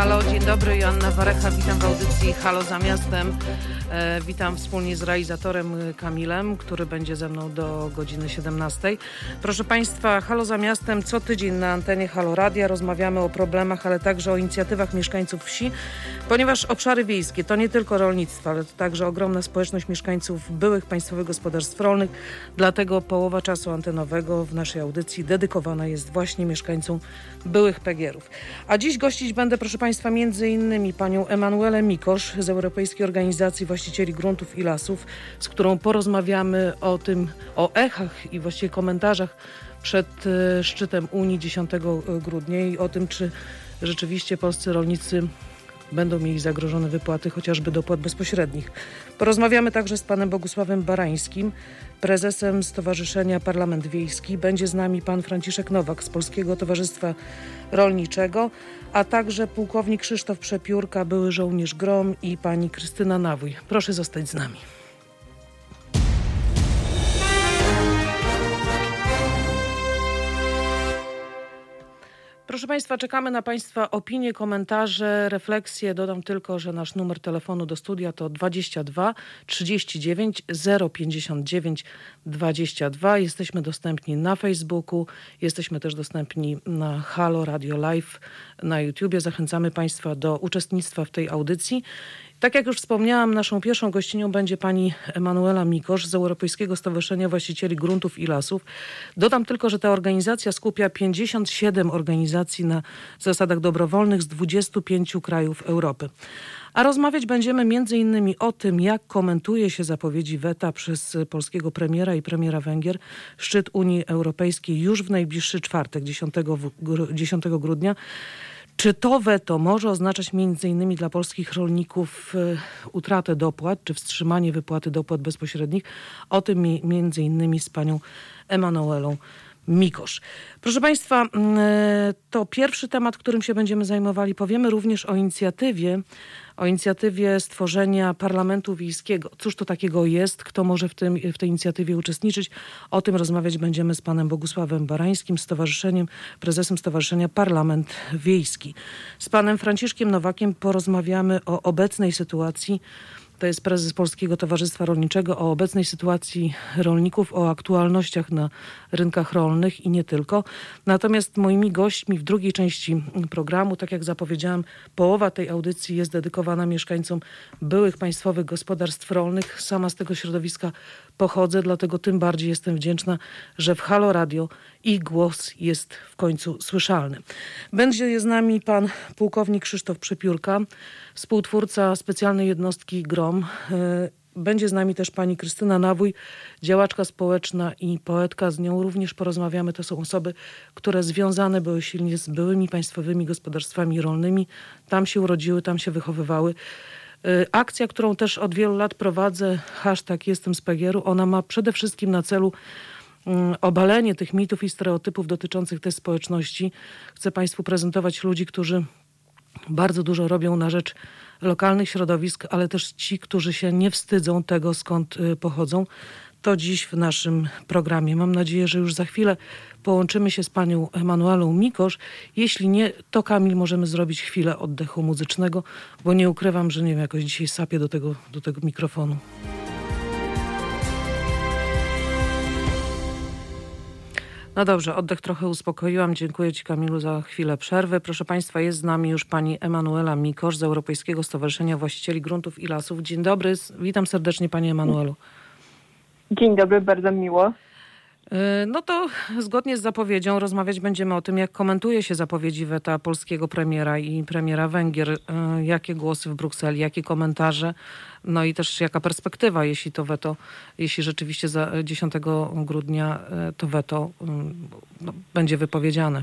Halo, dzień dobry, Joanna Warecha, witam w audycji Halo za miastem. E, witam wspólnie z realizatorem Kamilem, który będzie ze mną do godziny 17. Proszę Państwa, Halo za miastem co tydzień na antenie Halo Radia rozmawiamy o problemach, ale także o inicjatywach mieszkańców wsi, ponieważ obszary wiejskie to nie tylko rolnictwo, ale to także ogromna społeczność mieszkańców byłych państwowych gospodarstw rolnych. Dlatego połowa czasu antenowego w naszej audycji dedykowana jest właśnie mieszkańcom byłych PGR-ów. A dziś gościć będę, proszę Państwa, między innymi panią Emanuelę Mikosz z Europejskiej Organizacji Właścicieli Gruntów i Lasów, z którą porozmawiamy o tym, o echach i właściwie komentarzach przed e, szczytem Unii 10 grudnia i o tym, czy rzeczywiście polscy rolnicy będą mieli zagrożone wypłaty chociażby dopłat bezpośrednich. Porozmawiamy także z panem Bogusławem Barańskim, prezesem Stowarzyszenia Parlament Wiejski. Będzie z nami pan Franciszek Nowak z Polskiego Towarzystwa Rolniczego, a także pułkownik Krzysztof Przepiórka, były żołnierz Grom i pani Krystyna Nawój. Proszę zostać z nami. Proszę Państwa, czekamy na Państwa opinie, komentarze, refleksje. Dodam tylko, że nasz numer telefonu do studia to 22 39 059 22. Jesteśmy dostępni na Facebooku, jesteśmy też dostępni na Halo Radio Live na YouTubie. Zachęcamy Państwa do uczestnictwa w tej audycji. Tak jak już wspomniałam, naszą pierwszą gościnią będzie pani Emanuela Mikosz z Europejskiego Stowarzyszenia Właścicieli Gruntów i Lasów. Dodam tylko, że ta organizacja skupia 57 organizacji na zasadach dobrowolnych z 25 krajów Europy. A rozmawiać będziemy innymi o tym, jak komentuje się zapowiedzi weta przez polskiego premiera i premiera Węgier szczyt Unii Europejskiej już w najbliższy czwartek, 10, 10 grudnia. Czy to weto może oznaczać innymi dla polskich rolników e, utratę dopłat, czy wstrzymanie wypłaty dopłat bezpośrednich? O tym innymi z panią Emanuelą Mikosz. Proszę Państwa, e, to pierwszy temat, którym się będziemy zajmowali. Powiemy również o inicjatywie, o inicjatywie stworzenia Parlamentu Wiejskiego. Cóż to takiego jest? Kto może w, tym, w tej inicjatywie uczestniczyć? O tym rozmawiać będziemy z panem Bogusławem Barańskim, stowarzyszeniem, prezesem Stowarzyszenia Parlament Wiejski. Z panem Franciszkiem Nowakiem porozmawiamy o obecnej sytuacji to jest prezes Polskiego Towarzystwa Rolniczego, o obecnej sytuacji rolników, o aktualnościach na rynkach rolnych i nie tylko. Natomiast moimi gośćmi w drugiej części programu, tak jak zapowiedziałam, połowa tej audycji jest dedykowana mieszkańcom byłych państwowych gospodarstw rolnych. Sama z tego środowiska pochodzę, dlatego tym bardziej jestem wdzięczna, że w Halo Radio ich głos jest w końcu słyszalny. Będzie z nami pan pułkownik Krzysztof Przepiórka, współtwórca specjalnej jednostki GROM. E, będzie z nami też pani Krystyna Nawój, działaczka społeczna i poetka. Z nią również porozmawiamy. To są osoby, które związane były silnie z byłymi państwowymi gospodarstwami rolnymi. Tam się urodziły, tam się wychowywały. E, akcja, którą też od wielu lat prowadzę, hashtag Jestem z Pegieru, ona ma przede wszystkim na celu mm, obalenie tych mitów i stereotypów dotyczących tej społeczności. Chcę Państwu prezentować ludzi, którzy bardzo dużo robią na rzecz lokalnych środowisk, ale też ci, którzy się nie wstydzą tego, skąd y, pochodzą. To dziś w naszym programie. Mam nadzieję, że już za chwilę połączymy się z panią Emanuelą Mikosz. Jeśli nie, to Kamil możemy zrobić chwilę oddechu muzycznego, bo nie ukrywam, że nie wiem, jakoś dzisiaj sapię do tego, do tego mikrofonu. No dobrze, oddech trochę uspokoiłam. Dziękuję Ci Kamilu za chwilę przerwy. Proszę Państwa, jest z nami już Pani Emanuela Mikosz z Europejskiego Stowarzyszenia Właścicieli Gruntów i Lasów. Dzień dobry, witam serdecznie Pani Emanuelu. Dzień dobry, bardzo miło. Y, no to zgodnie z zapowiedzią rozmawiać będziemy o tym, jak komentuje się zapowiedzi weta polskiego premiera i premiera Węgier. Y, jakie głosy w Brukseli, jakie komentarze, no i też jaka perspektywa, jeśli to weto, jeśli rzeczywiście za 10 grudnia y, to weto no, będzie wypowiedziane.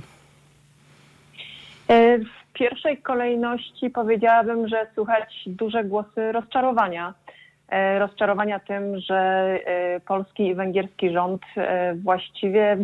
W pierwszej kolejności powiedziałabym, że słychać duże głosy rozczarowania E, rozczarowania tym, że e, polski i węgierski rząd e, właściwie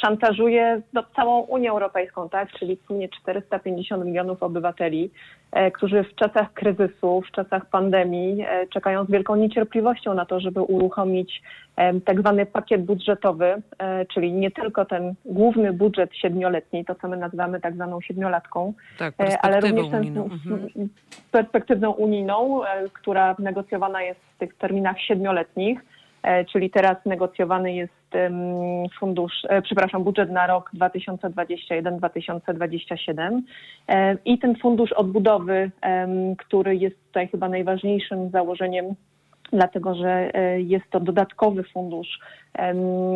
szantażuje no, całą Unię Europejską, tak? czyli w sumie 450 milionów obywateli, e, którzy w czasach kryzysu, w czasach pandemii e, czekają z wielką niecierpliwością na to, żeby uruchomić e, tak zwany pakiet budżetowy, e, czyli nie tylko ten główny budżet siedmioletni, to co my nazywamy tak zwaną siedmiolatką, Tak, e, ale również ten. Mhm. perspektywną unijną, e, która negocjowana jest w tych terminach siedmioletnich, czyli teraz negocjowany jest fundusz, e, przepraszam, budżet na rok 2021-2027 E, i ten fundusz odbudowy, który jest tutaj chyba najważniejszym założeniem dlatego że e, jest to dodatkowy fundusz,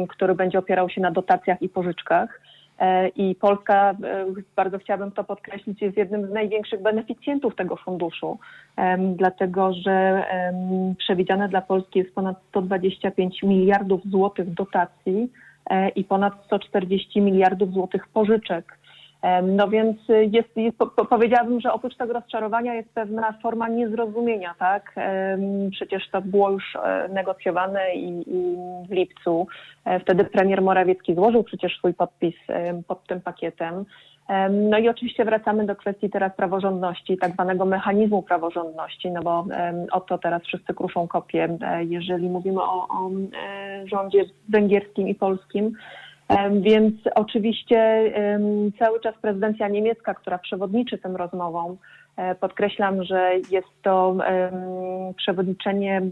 który będzie opierał się na dotacjach i pożyczkach. E, I Polska, e, bardzo chciałabym to podkreślić, jest jednym z największych beneficjentów tego funduszu, dlatego że przewidziane dla Polski jest ponad 125 miliardów złotych dotacji e, i ponad 140 miliardów złotych pożyczek. No więc y, jest, jest po, po, powiedziałabym, że oprócz tego rozczarowania jest pewna forma niezrozumienia, tak? Przecież to było już e, negocjowane i, i w lipcu. E, Wtedy premier Morawiecki złożył przecież swój podpis pod tym pakietem. Em, No i oczywiście wracamy do kwestii teraz praworządności, tak zwanego mechanizmu praworządności, no bo o to teraz wszyscy kruszą kopie, e, jeżeli mówimy o, o rządzie węgierskim i polskim. Więc oczywiście cały czas prezydencja niemiecka, która przewodniczy tym rozmowom, e, podkreślam, że jest to przewodniczenie,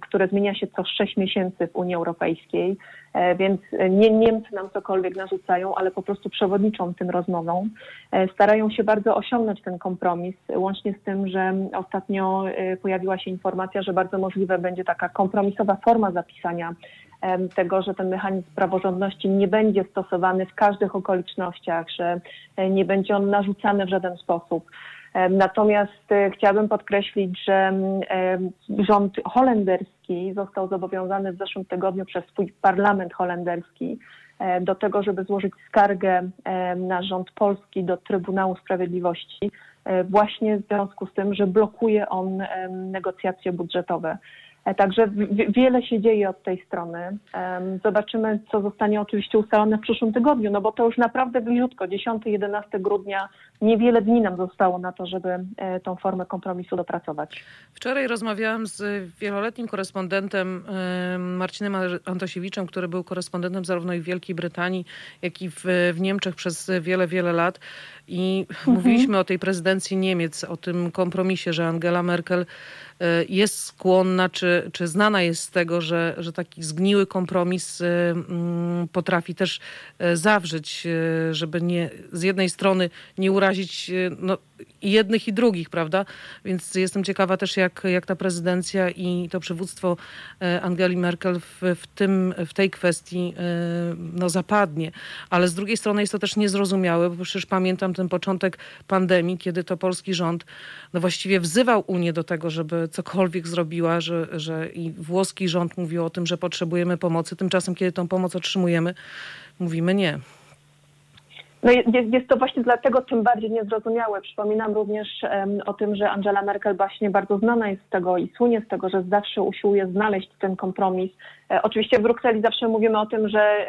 które zmienia się co sześć miesięcy w Unii Europejskiej, e, więc nie Niemcy nam cokolwiek narzucają, ale po prostu przewodniczą tym rozmowom. E, Starają się bardzo osiągnąć ten kompromis, łącznie z tym, że ostatnio pojawiła się informacja, że bardzo możliwe będzie taka kompromisowa forma zapisania tego, że ten mechanizm praworządności nie będzie stosowany w każdych okolicznościach, że e, nie będzie on narzucany w żaden sposób. Natomiast e, chciałabym podkreślić, że rząd holenderski został zobowiązany w zeszłym tygodniu przez swój parlament holenderski e, do tego, żeby złożyć skargę na rząd polski do Trybunału Sprawiedliwości właśnie w związku z tym, że blokuje on negocjacje budżetowe. E, Także wi- wiele się dzieje od tej strony. Zobaczymy, co zostanie oczywiście ustalone w przyszłym tygodniu, no bo to już naprawdę bliziutko, 10-11 grudnia, niewiele dni nam zostało na to, żeby e, tą formę kompromisu dopracować. Wczoraj rozmawiałam z wieloletnim korespondentem Marcinem Antosiewiczem, który był korespondentem zarówno i w Wielkiej Brytanii, jak i w, w Niemczech przez wiele, wiele lat. I mówiliśmy o tej prezydencji Niemiec, o tym kompromisie, że Angela Merkel e, jest skłonna, czy, czy znana jest z tego, że, że taki zgniły kompromis e, mm, potrafi też e, zawrzeć, żeby nie, z jednej strony nie urazić no, jednych i drugich, prawda? Więc jestem ciekawa też, jak, jak ta prezydencja i to przywództwo e, Angeli Merkel w, w, tym, w tej kwestii e, no, zapadnie. Ale z drugiej strony jest to też niezrozumiałe, bo przecież pamiętam ten początek pandemii, kiedy to polski rząd no, właściwie wzywał Unię do tego, żeby cokolwiek zrobiła, że, że i włoski rząd mówił o tym, że potrzebujemy pomocy. Tymczasem, kiedy tą pomoc otrzymujemy, mówimy nie. No jest, jest- to właśnie dlatego tym bardziej niezrozumiałe. Przypominam również em, o tym, że Angela Merkel właśnie bardzo znana jest z tego i słynie z tego, że zawsze usiłuje znaleźć ten kompromis. E, oczywiście w Brukseli zawsze mówimy o tym, że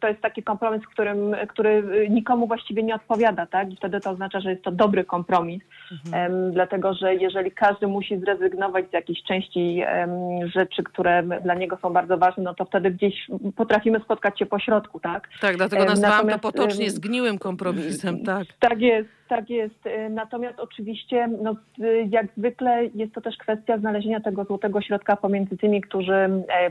to jest taki kompromis, którym, który y, nikomu właściwie nie odpowiada, tak? I wtedy to oznacza, że jest to dobry kompromis. Em, dlatego, że jeżeli każdy musi zrezygnować z jakiejś części rzeczy, które dla niego są bardzo ważne, no to wtedy gdzieś potrafimy spotkać się po środku, tak? Tak, dlatego nazwałam to natomiast, potocznie em, zgniłym kompromisem, tak. Tak jest, tak jest. Y, Natomiast oczywiście, no, jak zwykle jest to też kwestia znalezienia tego złotego środka pomiędzy tymi, którzy e,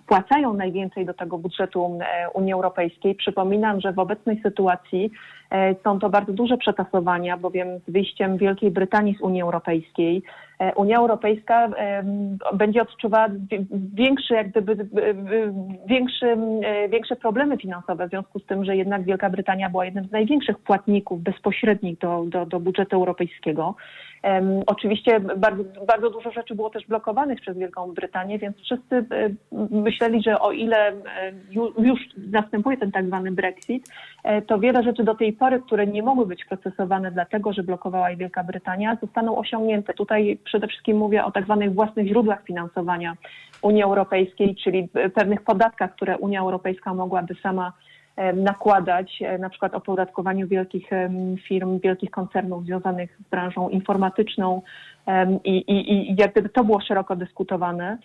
wpłacają najwięcej do tego budżetu e, Unii Europejskiej. Przypominam, że w obecnej sytuacji e, są to bardzo duże przetasowania, bowiem z wyjściem Wielkiej Brytanii z Unii Europejskiej e, Unia Europejska będzie odczuwała wi- większy, jak gdyby, większy, większe problemy finansowe w związku z tym, że jednak Wielka Brytania była jednym z największych płatników bezpośrednich do, do, do budżetu europejskiego. Oczywiście bardzo, bardzo dużo rzeczy było też blokowanych przez Wielką Brytanię, więc wszyscy e, myśleli, że o ile e, ju- już następuje ten tak zwany Brexit, e, to wiele rzeczy do tej pory, które nie mogły być procesowane dlatego, że blokowała je Wielka Brytania, zostaną osiągnięte. Tutaj przede wszystkim mówię o tak zwanych własnych źródłach finansowania Unii Europejskiej, czyli pewnych podatkach, które Unia Europejska mogłaby sama nakładać na przykład opodatkowaniu wielkich firm, wielkich koncernów związanych z branżą informatyczną i, i, i jak gdyby to było szeroko dyskutowane.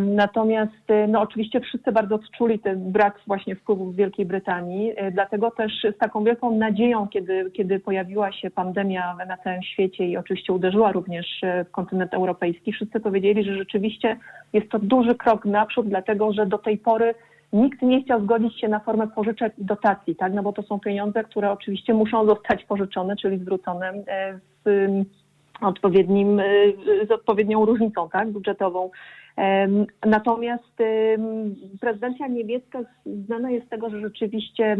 Natomiast y, no oczywiście wszyscy bardzo odczuli ten brak właśnie wpływów Wielkiej Brytanii, y, dlatego też z taką wielką nadzieją, kiedy, kiedy pojawiła się pandemia na całym świecie i oczywiście uderzyła również w kontynent europejski, wszyscy powiedzieli, że rzeczywiście jest to duży krok naprzód, dlatego że do tej pory nikt nie chciał zgodzić się na formę pożyczek i dotacji, tak? No bo to są pieniądze, które oczywiście muszą zostać pożyczone, czyli zwrócone z odpowiednim, z odpowiednią różnicą tak, budżetową Natomiast prezydencja niemiecka znana jest z tego, że rzeczywiście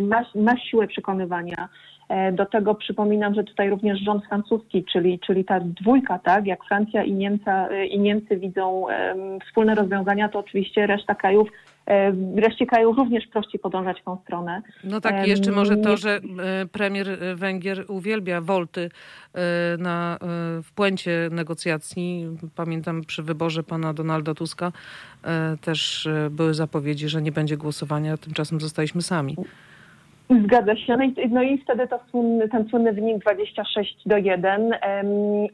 ma, ma siłę przekonywania. E, do tego przypominam, że tutaj również rząd francuski, czyli, czyli ta dwójka, tak, jak Francja i, Niemca, e, i Niemcy widzą wspólne rozwiązania, to oczywiście reszta krajów Reszcie krajów również prościej podążać w tą stronę. No tak, i jeszcze może to, że e, premier Węgier uwielbia wolty na, w puencie negocjacji. Pamiętam przy wyborze pana Donalda Tuska też były zapowiedzi, że nie będzie głosowania, tymczasem zostaliśmy sami. Zgadza się. No i, no i wtedy to słynny, ten słynny wynik 26 do 1. Um,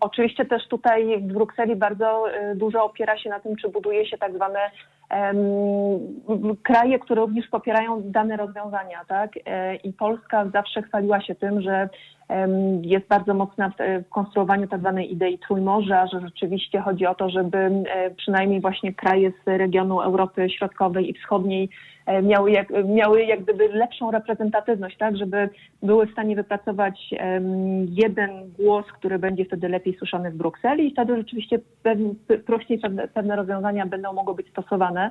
oczywiście też tutaj w Brukseli bardzo y, dużo opiera się na tym, czy buduje się tak zwane um, kraje, które również popierają dane rozwiązania, tak? E, I Polska zawsze chwaliła się tym, że jest bardzo mocna w konstruowaniu tak zwanej idei Trójmorza, że rzeczywiście chodzi o to, żeby e, przynajmniej właśnie kraje z regionu Europy Środkowej i Wschodniej e, miały jak, miały jak gdyby lepszą reprezentatywność, tak, żeby były w stanie wypracować jeden głos, który będzie wtedy lepiej słyszany w Brukseli i wtedy rzeczywiście prościej pewne, pewne rozwiązania będą mogły być stosowane.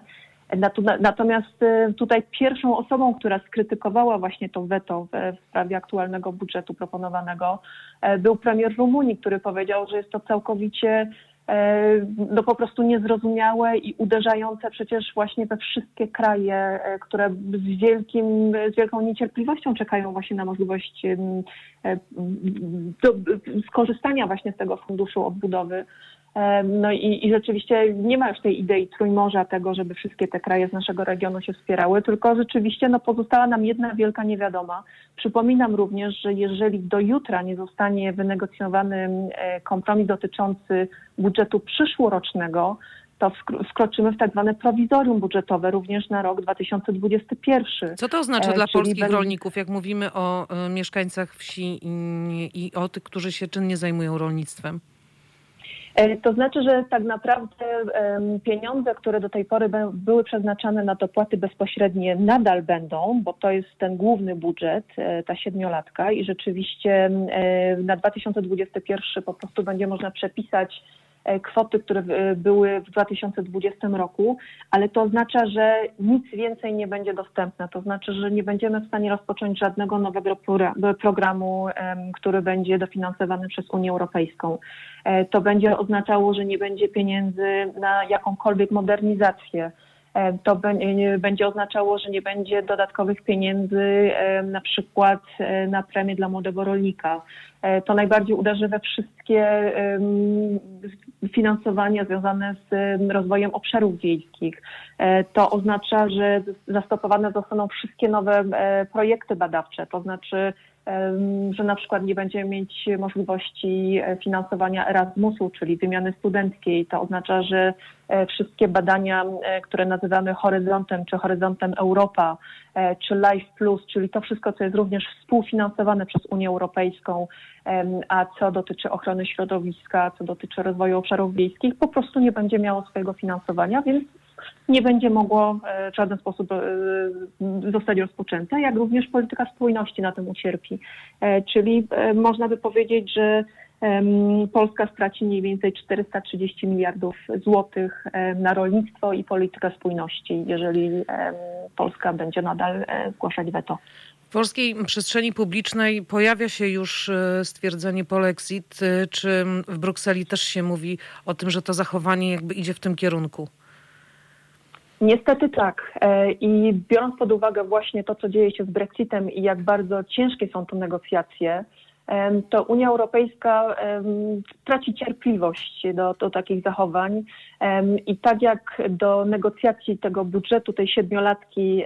Natomiast y, tutaj pierwszą osobą, która skrytykowała właśnie to weto w sprawie aktualnego budżetu proponowanego, e, był premier Rumunii, który powiedział, że jest to całkowicie e, no po prostu niezrozumiałe i uderzające przecież właśnie we wszystkie kraje, e, które z, wielkim, z wielką niecierpliwością czekają właśnie na możliwość skorzystania właśnie z tego funduszu odbudowy. No i, i, rzeczywiście nie ma już tej idei trójmorza tego, żeby wszystkie te kraje z naszego regionu się wspierały, tylko rzeczywiście no, pozostała nam jedna wielka niewiadoma. Przypominam również, że jeżeli do jutra nie zostanie wynegocjowany e, kompromis dotyczący budżetu przyszłorocznego, to wkroczymy w tak zwane prowizorium budżetowe również na rok 2021. Co to oznacza e, dla polskich rolników, jak mówimy o y, mieszkańcach wsi i, i o tych, którzy się czynnie zajmują rolnictwem? E, to znaczy, że tak naprawdę pieniądze, które do tej pory były przeznaczane na dopłaty bezpośrednie, nadal będą, bo to jest ten główny budżet, e, ta siedmiolatka i rzeczywiście na 2021 po prostu będzie można przepisać E, kwoty, które były w 2020 roku, ale to oznacza, że nic więcej nie będzie dostępne. To znaczy, że nie będziemy w stanie rozpocząć żadnego nowego programu, który będzie dofinansowany przez Unię Europejską. E, to będzie oznaczało, że nie będzie pieniędzy na jakąkolwiek modernizację E, to będzie oznaczało, że nie będzie dodatkowych pieniędzy e, na przykład e, na premię dla młodego rolnika. To najbardziej uderzy we wszystkie finansowania związane z rozwojem obszarów wiejskich. To oznacza, że zastopowane zostaną wszystkie nowe projekty badawcze, to znaczy że na przykład nie będziemy mieć możliwości e, finansowania Erasmusu, czyli wymiany studenckiej. To oznacza, że e, wszystkie badania, e, które nazywamy horyzontem, czy horyzontem Europa, czy Life Plus, czyli to wszystko, co jest również współfinansowane przez Unię Europejską, a co dotyczy ochrony środowiska, co dotyczy rozwoju obszarów wiejskich, po prostu nie będzie miało swojego finansowania, więc nie będzie mogło e, w żaden sposób e, zostać rozpoczęte, jak również polityka spójności na tym ucierpi. E, czyli można by powiedzieć, że Polska straci mniej więcej 430 miliardów złotych na rolnictwo i politykę spójności, jeżeli Polska będzie nadal zgłaszać weto. W polskiej przestrzeni publicznej pojawia się już stwierdzenie polexit. Czy w Brukseli też się mówi o tym, że to zachowanie jakby idzie w tym kierunku? Niestety tak. E, I biorąc pod uwagę właśnie to, co dzieje się z Brexitem i jak bardzo ciężkie są to negocjacje, to Unia Europejska traci cierpliwość do, do takich zachowań. I tak jak do negocjacji tego budżetu, tej siedmiolatki,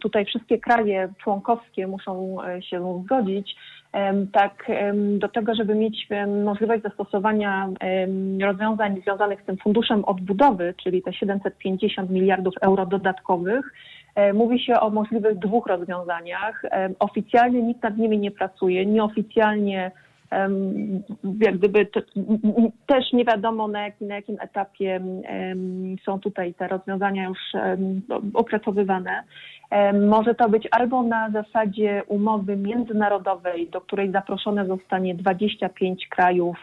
tutaj wszystkie kraje członkowskie muszą e, się zgodzić, tak do tego, żeby mieć możliwość zastosowania rozwiązań związanych z tym funduszem odbudowy, czyli te 750 miliardów euro dodatkowych, mówi się o możliwych dwóch rozwiązaniach. Oficjalnie nikt nad nimi nie pracuje, nieoficjalnie jak gdyby to, też nie wiadomo na na jakim etapie są tutaj te rozwiązania już opracowywane. Może to być albo na zasadzie umowy międzynarodowej, do której zaproszone zostanie 25 krajów,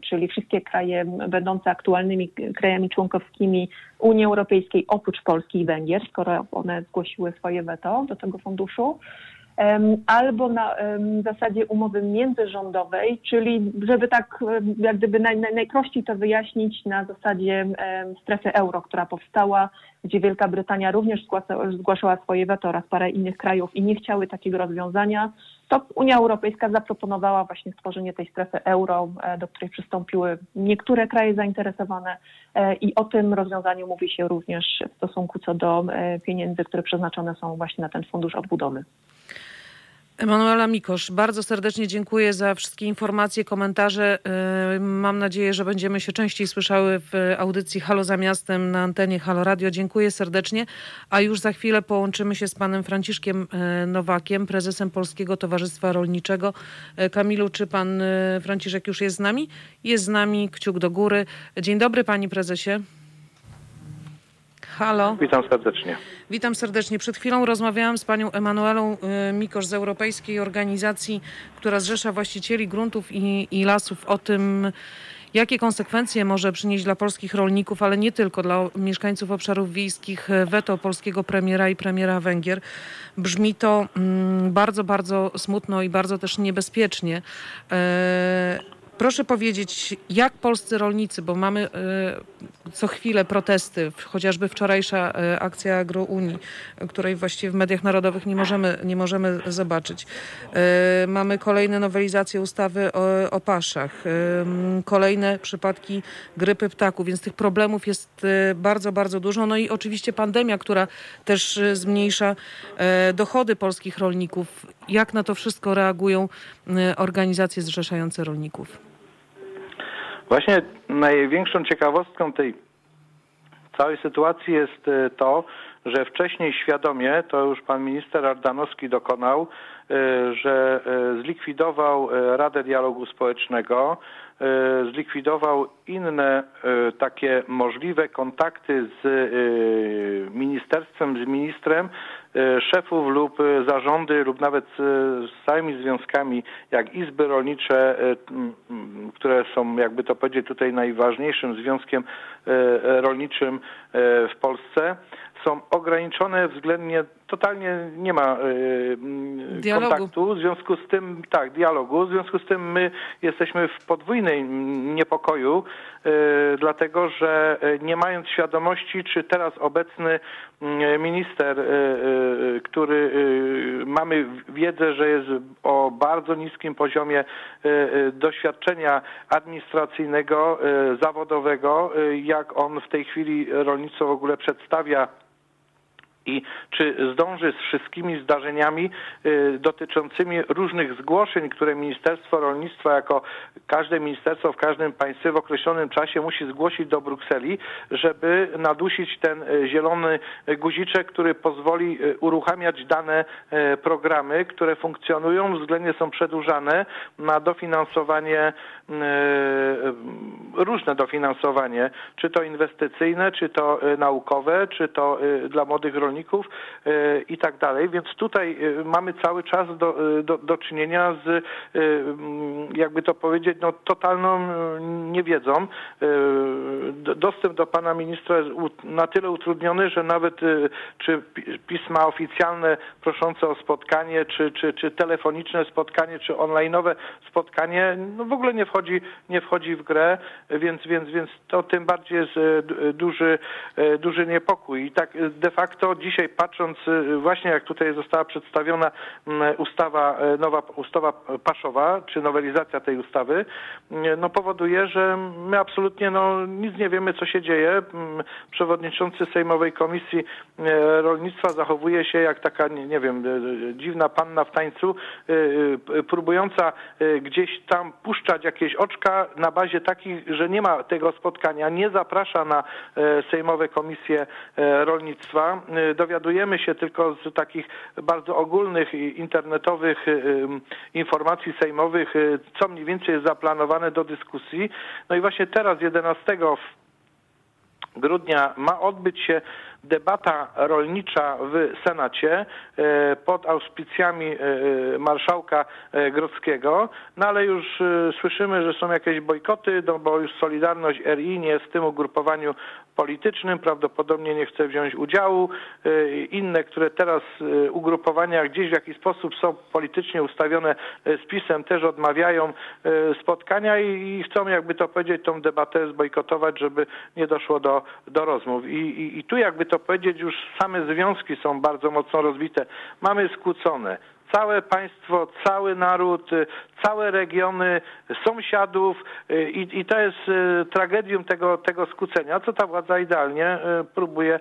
czyli wszystkie kraje będące aktualnymi krajami członkowskimi Unii Europejskiej, oprócz Polski i Węgier, skoro one zgłosiły swoje weto do tego funduszu albo na zasadzie umowy międzyrządowej, czyli żeby tak jak gdyby naj, naj, najprościej to wyjaśnić na zasadzie strefy euro, która powstała, gdzie Wielka Brytania również zgłaszała swoje weto oraz parę innych krajów i nie chciały takiego rozwiązania, to Unia Europejska zaproponowała właśnie stworzenie tej strefy euro, e, do której przystąpiły niektóre kraje zainteresowane e, i o tym rozwiązaniu mówi się również w stosunku co do e, pieniędzy, które przeznaczone są właśnie na ten fundusz odbudowy. Emanuela Mikosz, bardzo serdecznie dziękuję za wszystkie informacje, komentarze. Y, mam nadzieję, że będziemy się częściej słyszały w audycji Halo za miastem na antenie Halo Radio. Dziękuję serdecznie. A już za chwilę połączymy się z panem Franciszkiem y, Nowakiem, prezesem Polskiego Towarzystwa Rolniczego. Y, Kamilu, czy pan Franciszek już jest z nami? Jest z nami, kciuk do góry. Dzień dobry, panie prezesie. Halo. Witam serdecznie. Witam serdecznie. Przed chwilą rozmawiałam z panią Emanuelą y, Mikosz z Europejskiej Organizacji, która zrzesza właścicieli gruntów i, i lasów o tym, jakie konsekwencje może przynieść dla polskich rolników, ale nie tylko dla mieszkańców obszarów wiejskich weto polskiego premiera i premiera Węgier. Brzmi to mm, bardzo, bardzo smutno i bardzo też niebezpiecznie. Proszę powiedzieć, jak polscy rolnicy, bo mamy e, co chwilę protesty, chociażby wczorajsza e, akcja AgroUnii, której właściwie w mediach narodowych nie możemy, nie możemy zobaczyć. E, mamy kolejne nowelizacje ustawy o, o paszach, kolejne przypadki grypy ptaków, więc tych problemów jest bardzo, bardzo dużo. No i oczywiście pandemia, która też zmniejsza dochody polskich rolników. Jak na to wszystko reagują organizacje zrzeszające rolników? Właśnie największą ciekawostką tej całej sytuacji jest e, to, że wcześniej świadomie, to już pan minister Ardanowski dokonał, e, że e, zlikwidował Radę Dialogu Społecznego, zlikwidował inne takie możliwe kontakty z ministerstwem, z ministrem, szefów lub e, zarządy lub nawet e, z całymi związkami jak izby rolnicze, które są jakby to powiedzieć tutaj najważniejszym związkiem rolniczym w Polsce są ograniczone względnie, totalnie nie ma y, kontaktu, w związku z tym, tak, dialogu, w związku z tym my jesteśmy w podwójnej niepokoju, y, dlatego że y, nie mając świadomości, czy teraz obecny minister, który mamy wiedzę, że jest o bardzo niskim poziomie doświadczenia administracyjnego, zawodowego, jak on w tej chwili rolnictwo w ogóle przedstawia i czy zdąży z wszystkimi zdarzeniami y, dotyczącymi różnych zgłoszeń, które Ministerstwo Rolnictwa jako każde ministerstwo w każdym państwie w określonym czasie musi zgłosić do Brukseli, żeby nadusić ten y, zielony guziczek, który pozwoli y, uruchamiać dane programy, które funkcjonują, względnie są przedłużane na dofinansowanie, różne dofinansowanie, czy to inwestycyjne, czy to naukowe, czy to dla młodych rolników, e, i tak dalej. Więc tutaj e, mamy cały czas do, e, do, do czynienia z, jakby to powiedzieć, no, totalną niewiedzą. Dostęp do pana ministra jest na tyle utrudniony, że nawet czy pisma oficjalne proszące o spotkanie, czy, czy, czy telefoniczne spotkanie, czy online'owe spotkanie, no w ogóle nie, wchodzi, nie wchodzi w grę, więc, więc, więc to tym bardziej jest e, duży, e, duży niepokój. I tak de facto dzisiaj patrząc właśnie jak tutaj została przedstawiona ustawa, nowa ustawa paszowa, czy nowelizacja tej ustawy, no powoduje, że my absolutnie no, nic nie wiemy, co się dzieje. Przewodniczący Sejmowej Komisji Rolnictwa zachowuje się jak taka, nie wiem, dziwna panna w tańcu, próbująca gdzieś tam puszczać jakieś oczka na bazie takich, że nie ma tego spotkania, nie zaprasza na e, sejmowe komisje e, rolnictwa. E, dowiadujemy się tylko z takich bardzo ogólnych internetowych informacji sejmowych, co mniej więcej jest zaplanowane do dyskusji. No i właśnie teraz 11 grudnia ma odbyć się debata rolnicza w Senacie e, pod auspicjami e, marszałka e, Grodzkiego, no ale już słyszymy, że są jakieś bojkoty, no bo już Solidarność RI nie jest w tym ugrupowaniu politycznym, prawdopodobnie nie chce wziąć udziału. Inne, które teraz ugrupowania gdzieś w jakiś sposób są politycznie ustawione z PiSem, też odmawiają spotkania i chcą, jakby to powiedzieć, tą debatę zbojkotować, żeby nie doszło do, do rozmów. I, i, i tu jakby to to powiedzieć, już same związki są bardzo mocno rozbite. Mamy skłócone całe państwo, cały naród, całe regiony, sąsiadów y, i, i to jest y, tragedium tego, tego skłócenia, co ta władza idealnie próbuje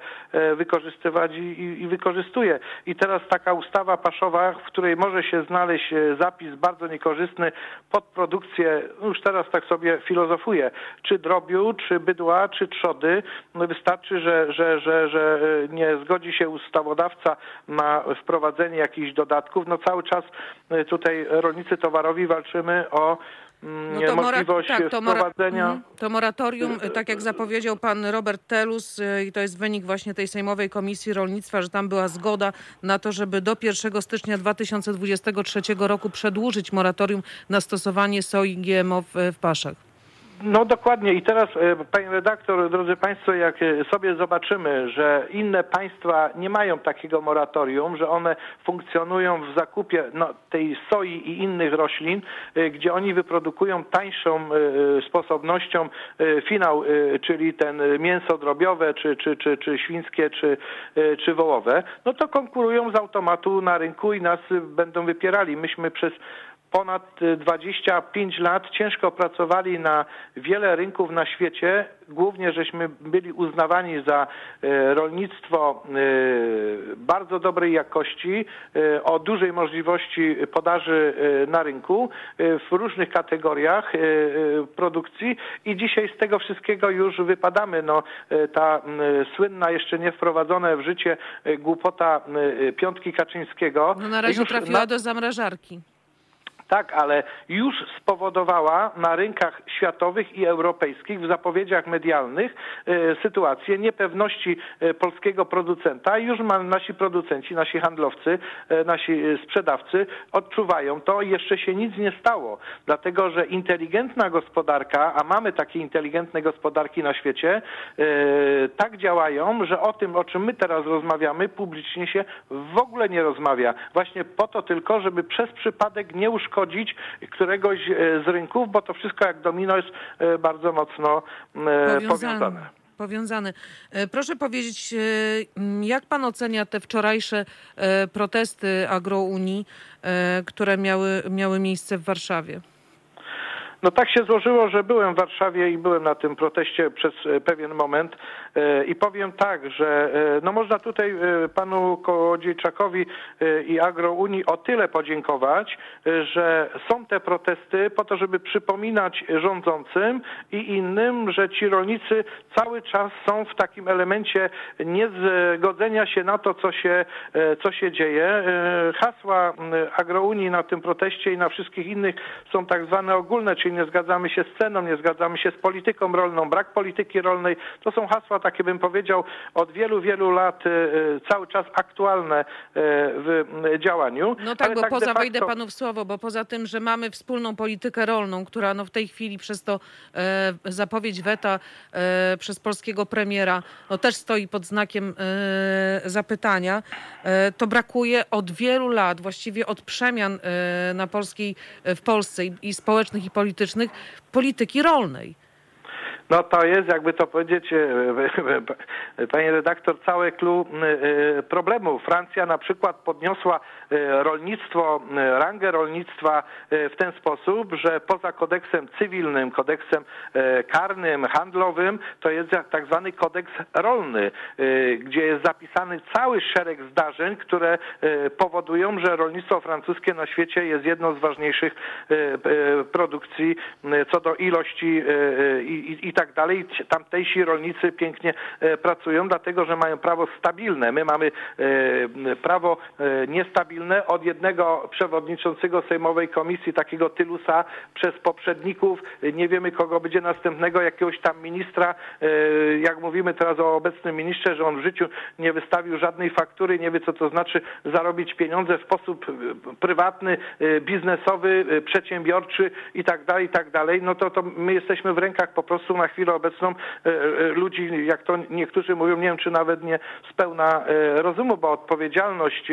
wykorzystywać i, i, wykorzystuje. I teraz taka ustawa paszowa, w której może się znaleźć zapis bardzo niekorzystny pod produkcję, no już teraz tak sobie filozofuję, czy drobiu, czy bydła, czy trzody, no wystarczy, że, że, że, że nie zgodzi się ustawodawca na wprowadzenie jakichś dodatków, no cały czas y, tutaj rolnicy towarowi walczymy o mm, no to możliwość tak, to wprowadzenia. Mhm. To moratorium, tak jak zapowiedział pan Robert Telus, y, i to jest wynik właśnie tej Sejmowej Komisji Rolnictwa, że tam była zgoda na to, żeby do 1 stycznia 2023 roku przedłużyć moratorium na stosowanie soi GMO w, w paszach. No dokładnie i teraz e, panie redaktor, drodzy państwo, jak e, sobie zobaczymy, że inne państwa nie mają takiego moratorium, że one funkcjonują w zakupie no, tej soi i innych roślin, e, gdzie oni wyprodukują tańszą sposobnością finał, czyli ten mięso drobiowe, czy, czy, czy, czy świńskie, czy, czy wołowe, no to konkurują z automatu na rynku i nas będą wypierali. Myśmy przez ponad 25 lat ciężko pracowali na wiele rynków na świecie. Głównie żeśmy byli uznawani za e, rolnictwo e, bardzo dobrej jakości, o dużej możliwości podaży na rynku w różnych kategoriach produkcji i dzisiaj z tego wszystkiego już wypadamy. No, ta słynna, jeszcze nie wprowadzona w życie głupota piątki Kaczyńskiego. No na razie trafiła na... do zamrażarki tak, ale już spowodowała na rynkach światowych i europejskich w zapowiedziach medialnych e, sytuację niepewności e, polskiego producenta. Już nasi producenci, nasi handlowcy, e, nasi sprzedawcy odczuwają to jeszcze się nic nie stało, dlatego że inteligentna gospodarka, a mamy takie inteligentne gospodarki na świecie, tak działają, że o tym, o czym my teraz rozmawiamy, publicznie się w ogóle nie rozmawia. Właśnie po to tylko, żeby przez przypadek nie uszkodzić wychodzić któregoś e, z rynków, bo to wszystko jak domino jest e, bardzo mocno e, powiązane. powiązane powiązany. Proszę powiedzieć, jak pan ocenia te wczorajsze protesty Agrounii, które miały, miały miejsce w Warszawie? No tak się złożyło, że byłem w Warszawie i byłem na tym proteście przez pewien moment i powiem tak, że e, no można tutaj panu Kołodziejczakowi i Agrounii o tyle podziękować, że są te protesty po to, żeby przypominać rządzącym i innym, że ci rolnicy cały czas są w takim elemencie niezgodzenia się na to, co się, co się dzieje. Hasła Agrounii na tym proteście i na wszystkich innych są tak zwane ogólne, czyli nie zgadzamy się z ceną, nie zgadzamy się z polityką rolną, brak polityki rolnej. To są hasła takie, bym powiedział, od wielu, wielu lat e, cały czas aktualne e, w działaniu. No tak, bo tak poza, facto... wejdę panu w słowo, bo poza tym, że mamy wspólną politykę rolną, która no w tej chwili przez to e, zapowiedź weta e, przez polskiego premiera no też stoi pod znakiem e, zapytania, e, to brakuje od wielu lat, właściwie od przemian na polskiej, w Polsce i, i społecznych i politycznych polityki rolnej. No to jest, jakby to powiedzieć, e, panie redaktor, całe clue e, problemu. Francja na przykład podniosła e, rolnictwo, rangę rolnictwa w ten sposób, że poza kodeksem cywilnym, kodeksem karnym, handlowym, to jest tak zwany kodeks rolny, gdzie jest zapisany cały szereg zdarzeń, które powodują, że rolnictwo francuskie na świecie jest jedną z ważniejszych produkcji co do ilości i, i, tak dalej. Tamtejsi rolnicy pięknie e, pracują, dlatego że mają prawo stabilne. My mamy e, prawo e, niestabilne od jednego przewodniczącego Sejmowej Komisji, takiego Tylusa, przez poprzedników. Nie wiemy, kogo będzie następnego, jakiegoś tam ministra. Jak mówimy teraz o obecnym ministrze, że on w życiu nie wystawił żadnej faktury, nie wie, co to znaczy zarobić pieniądze w sposób prywatny, biznesowy, przedsiębiorczy i tak dalej, i tak dalej, no to, to my jesteśmy w rękach po prostu na chwilę obecną e, e, ludzi, jak to niektórzy mówią, nie wiem czy nawet nie z pełna e, rozumu, bo odpowiedzialność,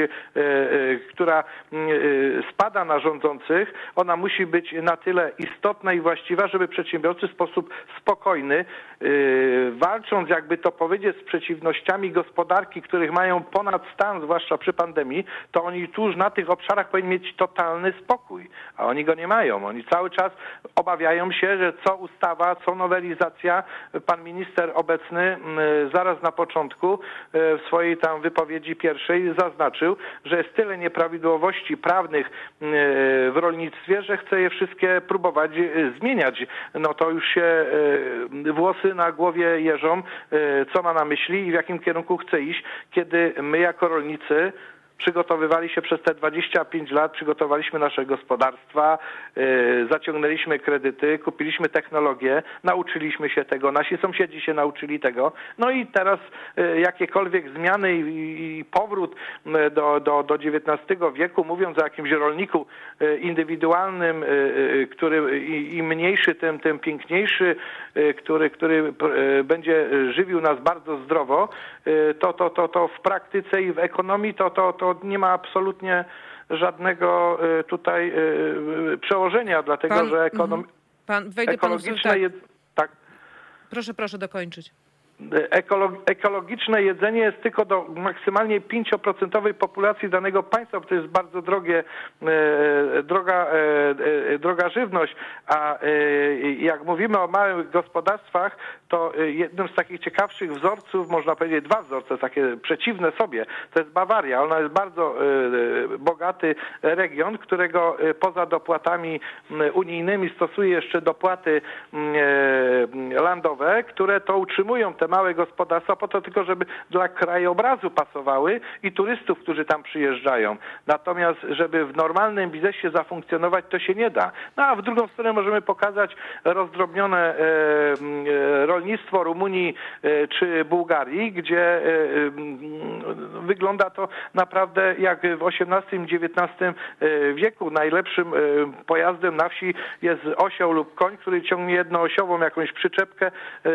która spada na rządzących, ona musi być na tyle istotna i właściwa, żeby przedsiębiorcy w sposób spokojny, walcząc, jakby to powiedzieć, z przeciwnościami gospodarki, których mają ponad stan, zwłaszcza przy pandemii, to oni tuż na tych obszarach powinni mieć totalny spokój, a oni go nie mają. Oni cały czas obawiają się, że co ustawa, co nowelizacja, Pan minister obecny zaraz na początku e, w swojej tam wypowiedzi pierwszej zaznaczył, że jest tyle nieprawidłowości prawnych w rolnictwie, że chce je wszystkie próbować e, zmieniać. No to już się e, włosy na głowie jeżą, co ma na myśli i w jakim kierunku chce iść, kiedy my jako rolnicy przygotowywali się przez te 25 lat, przygotowaliśmy nasze gospodarstwa, yy, zaciągnęliśmy kredyty, kupiliśmy technologię, nauczyliśmy się tego, nasi sąsiedzi się nauczyli tego. No i teraz yy, jakiekolwiek zmiany i, powrót do, do, do XIX wieku, mówiąc o jakimś rolniku yy, indywidualnym, który im mniejszy, tym, tym piękniejszy, który, który będzie żywił nas bardzo zdrowo, to, to, to, to w praktyce i w ekonomii to, to, to nie ma absolutnie żadnego y, tutaj y, y, przełożenia, dlatego pan, że ekonom... Mhm. Pan, wejdę ekologiczne... panu, tak. tak. Proszę, proszę dokończyć ekologiczne jedzenie jest tylko do maksymalnie 5% populacji danego państwa, bo to jest bardzo drogie, e, droga, e, e, droga żywność, a jak mówimy o małych gospodarstwach, to jednym z takich ciekawszych wzorców, można powiedzieć dwa wzorce, takie przeciwne sobie, to jest Bawaria. Ona jest bardzo bogaty region, którego poza dopłatami unijnymi stosuje jeszcze dopłaty landowe, które to utrzymują te małe gospodarstwa po to tylko, żeby dla krajobrazu pasowały i turystów, którzy tam przyjeżdżają. Natomiast, żeby w normalnym biznesie zafunkcjonować, to się nie da. No a w drugą stronę możemy pokazać rozdrobnione e, e, rolnictwo Rumunii e, czy Bułgarii, gdzie wygląda to naprawdę jak w XVIII, XIX wieku. Najlepszym pojazdem na wsi jest osioł lub koń, który ciągnie jednoosiową jakąś przyczepkę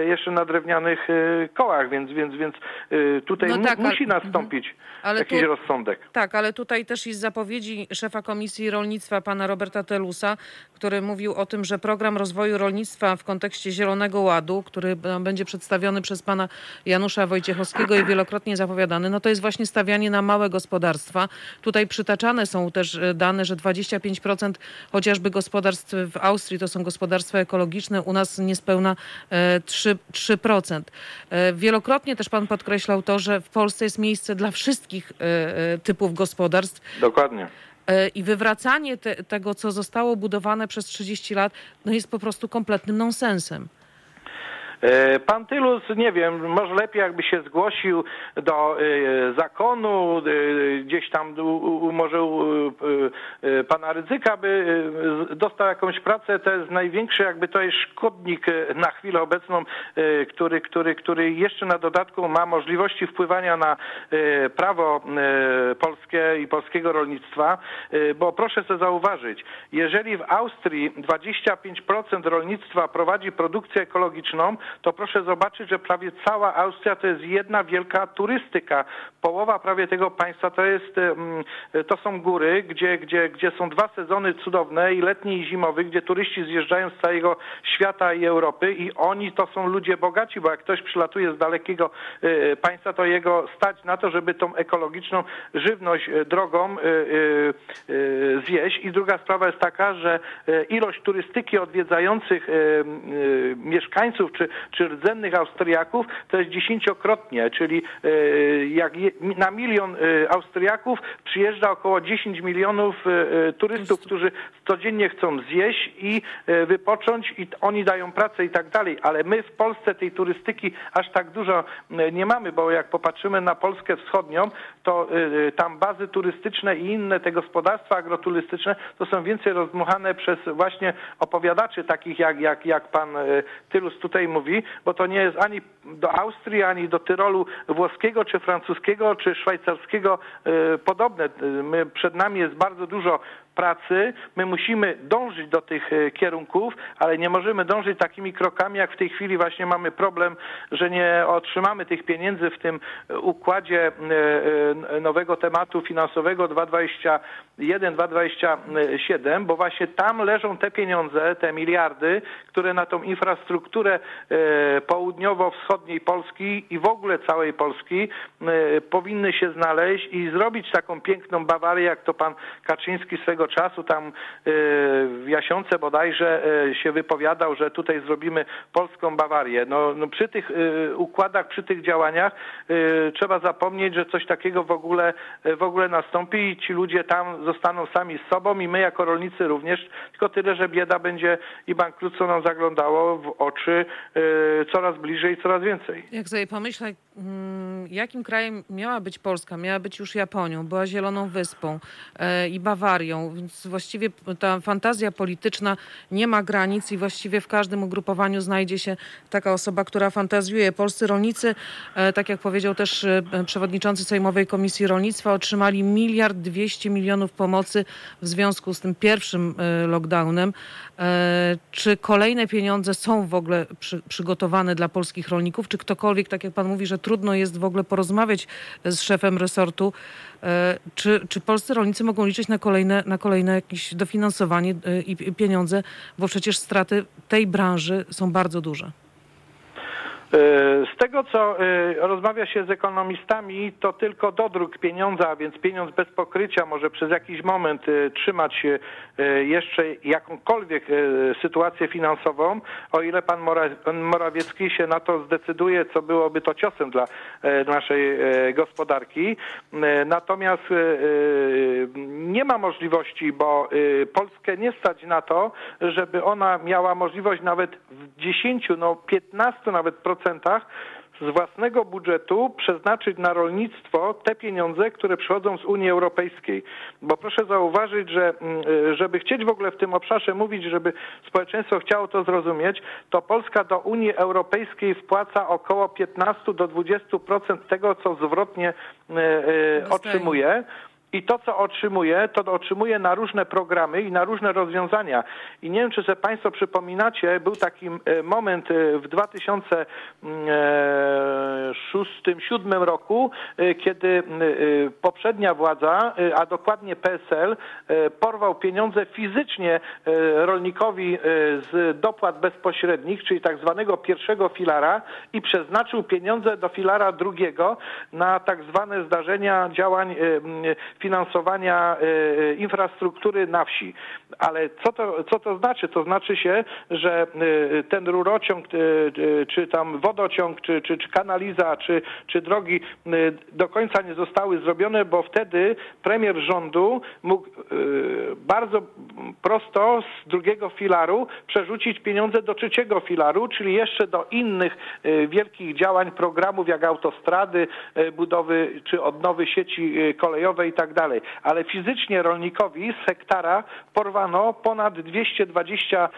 jeszcze na drewnianych kołach, więc, więc, więc y, tutaj no tak, mu, musi ale, nastąpić ale jakiś tu, rozsądek. Tak, ale tutaj też jest zapowiedzi szefa Komisji Rolnictwa, pana Roberta Telusa, który mówił o tym, że program rozwoju rolnictwa w kontekście Zielonego Ładu, który będzie przedstawiony przez pana Janusza Wojciechowskiego i wielokrotnie zapowiadany, no to jest właśnie stawianie na małe gospodarstwa. Tutaj przytaczane są też e, dane, że 25% chociażby gospodarstw w Austrii to są gospodarstwa ekologiczne, u nas niespełna 3%. 3%. E, wielokrotnie też pan podkreślał to, że w Polsce jest miejsce dla wszystkich e, e, typów gospodarstw. Dokładnie. I wywracanie te, tego, co zostało budowane przez 30 lat, no jest po prostu kompletnym nonsensem. E, pan Tylus, nie wiem, może lepiej jakby się zgłosił do e, zakonu, e, gdzieś tam może pana ryzyka, by dostał jakąś pracę. To jest największy jakby to jest szkodnik na chwilę obecną, który, który, który jeszcze na dodatku ma możliwości wpływania na prawo polskie i polskiego rolnictwa, bo proszę sobie zauważyć, jeżeli w Austrii 25% rolnictwa prowadzi produkcję ekologiczną, to proszę zobaczyć, że prawie cała Austria to jest jedna wielka turystyka. Połowa prawie tego państwa to jest, to są góry, gdzie, gdzie, gdzie są dwa sezony cudowne i letni i zimowy, gdzie turyści zjeżdżają z całego świata i Europy i oni to są ludzie bogaci, bo jak ktoś przylatuje z dalekiego y, państwa, to jego stać na to, żeby tą ekologiczną żywność y, drogą y, zjeść. I druga sprawa jest taka, że ilość turystyki odwiedzających mieszkańców czy, czy rdzennych Austriaków to jest dziesięciokrotnie, czyli jak na milion Austriaków przyjeżdża około 10 milionów turystów, którzy codziennie chcą zjeść i wypocząć i oni dają pracę i tak dalej, ale my w Polsce tej turystyki aż tak dużo nie mamy, bo jak popatrzymy na Polskę wschodnią, to tam bazy turystyczne i inne te gospodarstwa agroturystyczne to są więcej rozdmuchane przez właśnie opowiadaczy takich jak, jak, jak pan Tylus tutaj mówi, bo to nie jest ani do Austrii, ani do Tyrolu włoskiego, czy francuskiego, czy szwajcarskiego y, podobne. My, przed nami jest bardzo dużo pracy. My musimy dążyć do tych e, kierunków, ale nie możemy dążyć takimi krokami, jak w tej chwili właśnie mamy problem, że nie otrzymamy tych pieniędzy w tym e, układzie e, nowego tematu finansowego 2021, 2027, bo właśnie tam leżą te pieniądze, te miliardy, które na tą infrastrukturę południowo-wschodniej Polski i w ogóle całej Polski powinny się znaleźć i zrobić taką piękną Bawarię, jak to pan Kaczyński swego czasu tam y, w Jasiące bodajże y, się wypowiadał, że tutaj zrobimy polską Bawarię. No, no przy tych y, układach, przy tych działaniach trzeba zapomnieć, że coś takiego w ogóle, w ogóle nastąpi i ci ludzie tam zostaną sami z sobą i my jako rolnicy również, tylko tyle, że bieda będzie i bankructwo nam zaglądało w oczy coraz bliżej, coraz więcej. Jak sobie pomyślę, mm, jakim krajem miała być Polska? Miała być już Japonią, była Zieloną Wyspą e, i Bawarią, więc właściwie ta fantazja polityczna nie ma granic i właściwie w każdym ugrupowaniu znajdzie się taka osoba, która fantazjuje. Polscy rolnicy, e, tak jak powiedział też e, przewodniczący Sejmowej Komisji Rolnictwa, otrzymali miliard dwieście milionów pomocy w związku z tym pierwszym e, lockdownem. Czy kolejne pieniądze są w ogóle przy, przygotowane dla polskich rolników? Czy ktokolwiek, tak jak pan mówi, że trudno jest w ogóle porozmawiać z szefem resortu, czy, czy polscy rolnicy mogą liczyć na kolejne, na kolejne jakieś dofinansowanie y, i pieniądze, bo przecież straty tej branży są bardzo duże. E, z tego, co e, rozmawia się z ekonomistami, to tylko dodruk pieniądza, a więc pieniądz bez pokrycia może przez jakiś moment e, trzymać jeszcze jakąkolwiek sytuację finansową, o ile pan Morawiecki się na to zdecyduje, co byłoby to ciosem dla naszej gospodarki. Natomiast nie ma możliwości, bo Polskę nie stać na to, żeby ona miała możliwość nawet w 10, no 15 nawet procent z własnego budżetu przeznaczyć na rolnictwo te pieniądze, które przychodzą z Unii Europejskiej. Bo proszę zauważyć, że mm, żeby chcieć w ogóle w tym obszarze mówić, żeby społeczeństwo chciało to zrozumieć, to Polska do Unii Europejskiej wpłaca około 15 do 20% tego, co zwrotnie e, e, otrzymuje. I to, co otrzymuje, to otrzymuje na różne programy i na różne rozwiązania. I nie wiem, czy sobie Państwo przypominacie, był taki e, moment e, w 2006-2007 mm, e, roku, kiedy poprzednia władza, a dokładnie PSL, porwał pieniądze fizycznie rolnikowi z dopłat bezpośrednich, czyli tak zwanego pierwszego filara i przeznaczył pieniądze do filara drugiego na tak zwane zdarzenia działań finansowania e, e, infrastruktury na wsi. Ale co to, co to znaczy? To znaczy się, że e, ten rurociąg, czy tam wodociąg, czy, czy, czy kanaliza, czy, czy drogi do końca nie zostały zrobione, bo wtedy premier rządu mógł bardzo prosto z drugiego filaru przerzucić pieniądze do trzeciego filaru, czyli jeszcze do innych wielkich działań, programów jak autostrady, budowy czy odnowy sieci kolejowej itd. tak dalej. Ale fizycznie rolnikowi z hektara porwano ponad 220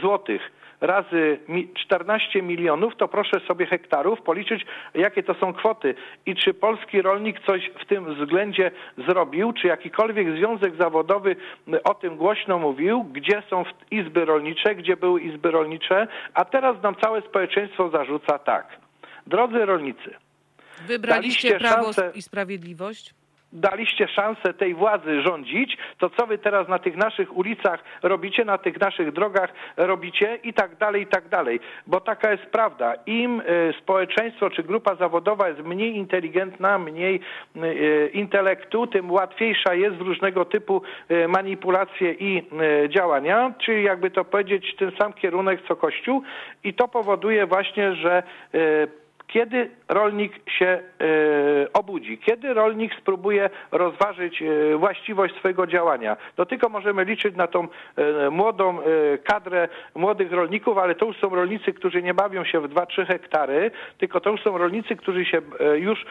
złotych razy 14 milionów, to proszę sobie hektarów policzyć, jakie to są kwoty i czy polski rolnik coś w tym względzie zrobił, czy jakikolwiek związek zawodowy o tym głośno mówił, gdzie są izby rolnicze, gdzie były izby rolnicze, a teraz nam całe społeczeństwo zarzuca tak. Drodzy rolnicy, Wybraliście Prawo szansę... i Sprawiedliwość? Daliście szansę tej władzy rządzić, to co wy teraz na tych naszych ulicach robicie, na tych naszych drogach robicie i tak dalej, i tak dalej. Bo taka jest prawda. Im e, społeczeństwo czy grupa zawodowa jest mniej inteligentna, mniej e, intelektu, tym łatwiejsza jest w różnego typu e, manipulacje i działania, czyli jakby to powiedzieć, ten sam kierunek co Kościół i to powoduje właśnie, że kiedy rolnik się e, obudzi, kiedy rolnik spróbuje rozważyć e, właściwość swojego działania. To tylko możemy liczyć na tą e, młodą kadrę młodych rolników, ale to już są rolnicy, którzy nie bawią się w 2-3 hektary, tylko to już są rolnicy, którzy się już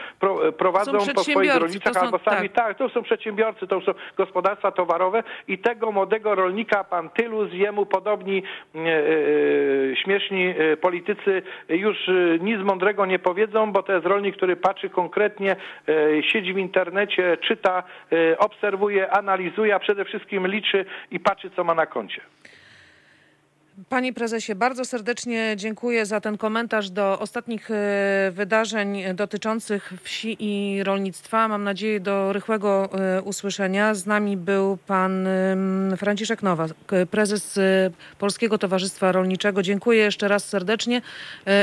prowadzą po swoich rolnicach są, albo sami. Tak. tak, to są przedsiębiorcy, to są gospodarstwa towarowe i tego młodego rolnika pan Tylus, jemu podobni śmieszni politycy już nic mądrego nie powiedzą, bo to jest rolnik, który patrzy konkretnie, e, siedzi w internecie, czyta, e, obserwuje, analizuje, a przede wszystkim liczy i patrzy, co ma na koncie. Panie prezesie, bardzo serdecznie dziękuję za ten komentarz do ostatnich e, wydarzeń dotyczących wsi i rolnictwa. Mam nadzieję do rychłego usłyszenia. Z nami był pan Franciszek Nowak, prezes Polskiego Towarzystwa Rolniczego. Dziękuję jeszcze raz serdecznie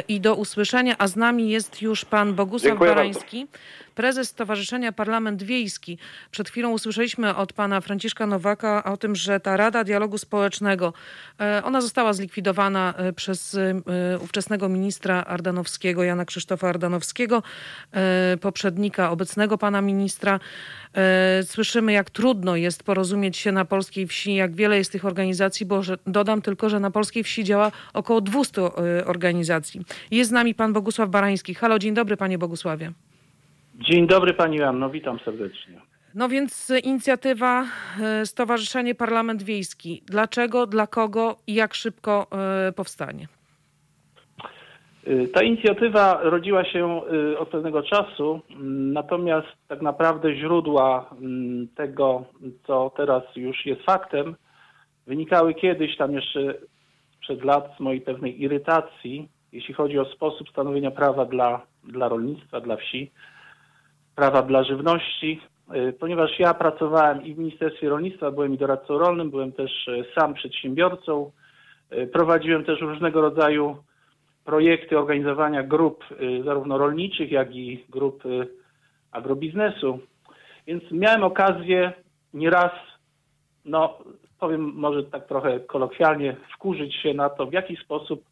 i do usłyszenia. A z nami jest już pan Bogusław Dziękuję Barański. Bardzo prezes Stowarzyszenia Parlament Wiejski. Przed chwilą usłyszeliśmy od pana Franciszka Nowaka o tym, że ta Rada Dialogu Społecznego, e, ona została zlikwidowana e, przez e, ówczesnego ministra Ardanowskiego, Jana Krzysztofa Ardanowskiego, poprzednika obecnego pana ministra. Słyszymy, jak trudno jest porozumieć się na polskiej wsi, jak wiele jest tych organizacji, bo dodam tylko, że na polskiej wsi działa około 200 organizacji. Jest z nami pan Bogusław Barański. Halo, dzień dobry panie Bogusławie. Dzień dobry Pani Joanno, witam serdecznie. No więc inicjatywa e, Stowarzyszenie Parlament Wiejski. Dlaczego, dla kogo i jak szybko e, powstanie? E, ta inicjatywa rodziła się od pewnego czasu, natomiast tak naprawdę źródła tego, co teraz już jest faktem, wynikały kiedyś, tam jeszcze przed lat, z mojej pewnej irytacji, jeśli chodzi o sposób stanowienia prawa dla, dla rolnictwa, dla wsi prawa dla żywności, y, ponieważ ja pracowałem i w Ministerstwie Rolnictwa, byłem i doradcą rolnym, byłem też y, sam przedsiębiorcą, y, prowadziłem też różnego rodzaju projekty organizowania grup zarówno rolniczych, jak i grup agrobiznesu. Więc miałem okazję nieraz, no powiem może tak trochę kolokwialnie, wkurzyć się na to, w jaki sposób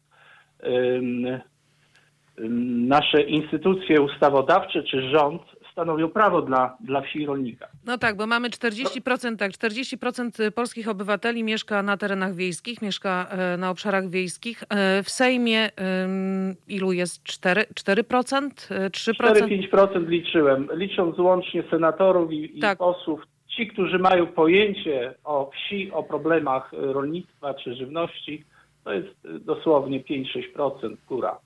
nasze instytucje ustawodawcze czy rząd stanowią prawo dla, dla wsi i rolnika. No tak, bo mamy 40%, tak, 40% polskich obywateli mieszka na terenach wiejskich, mieszka e, na obszarach wiejskich. E, w Sejmie ilu jest? 4%? 4%? 3%? 4-5% liczyłem. Licząc łącznie senatorów i, tak. i posłów, ci, którzy mają pojęcie o wsi, o problemach rolnictwa czy żywności, to jest dosłownie 5-6% góra.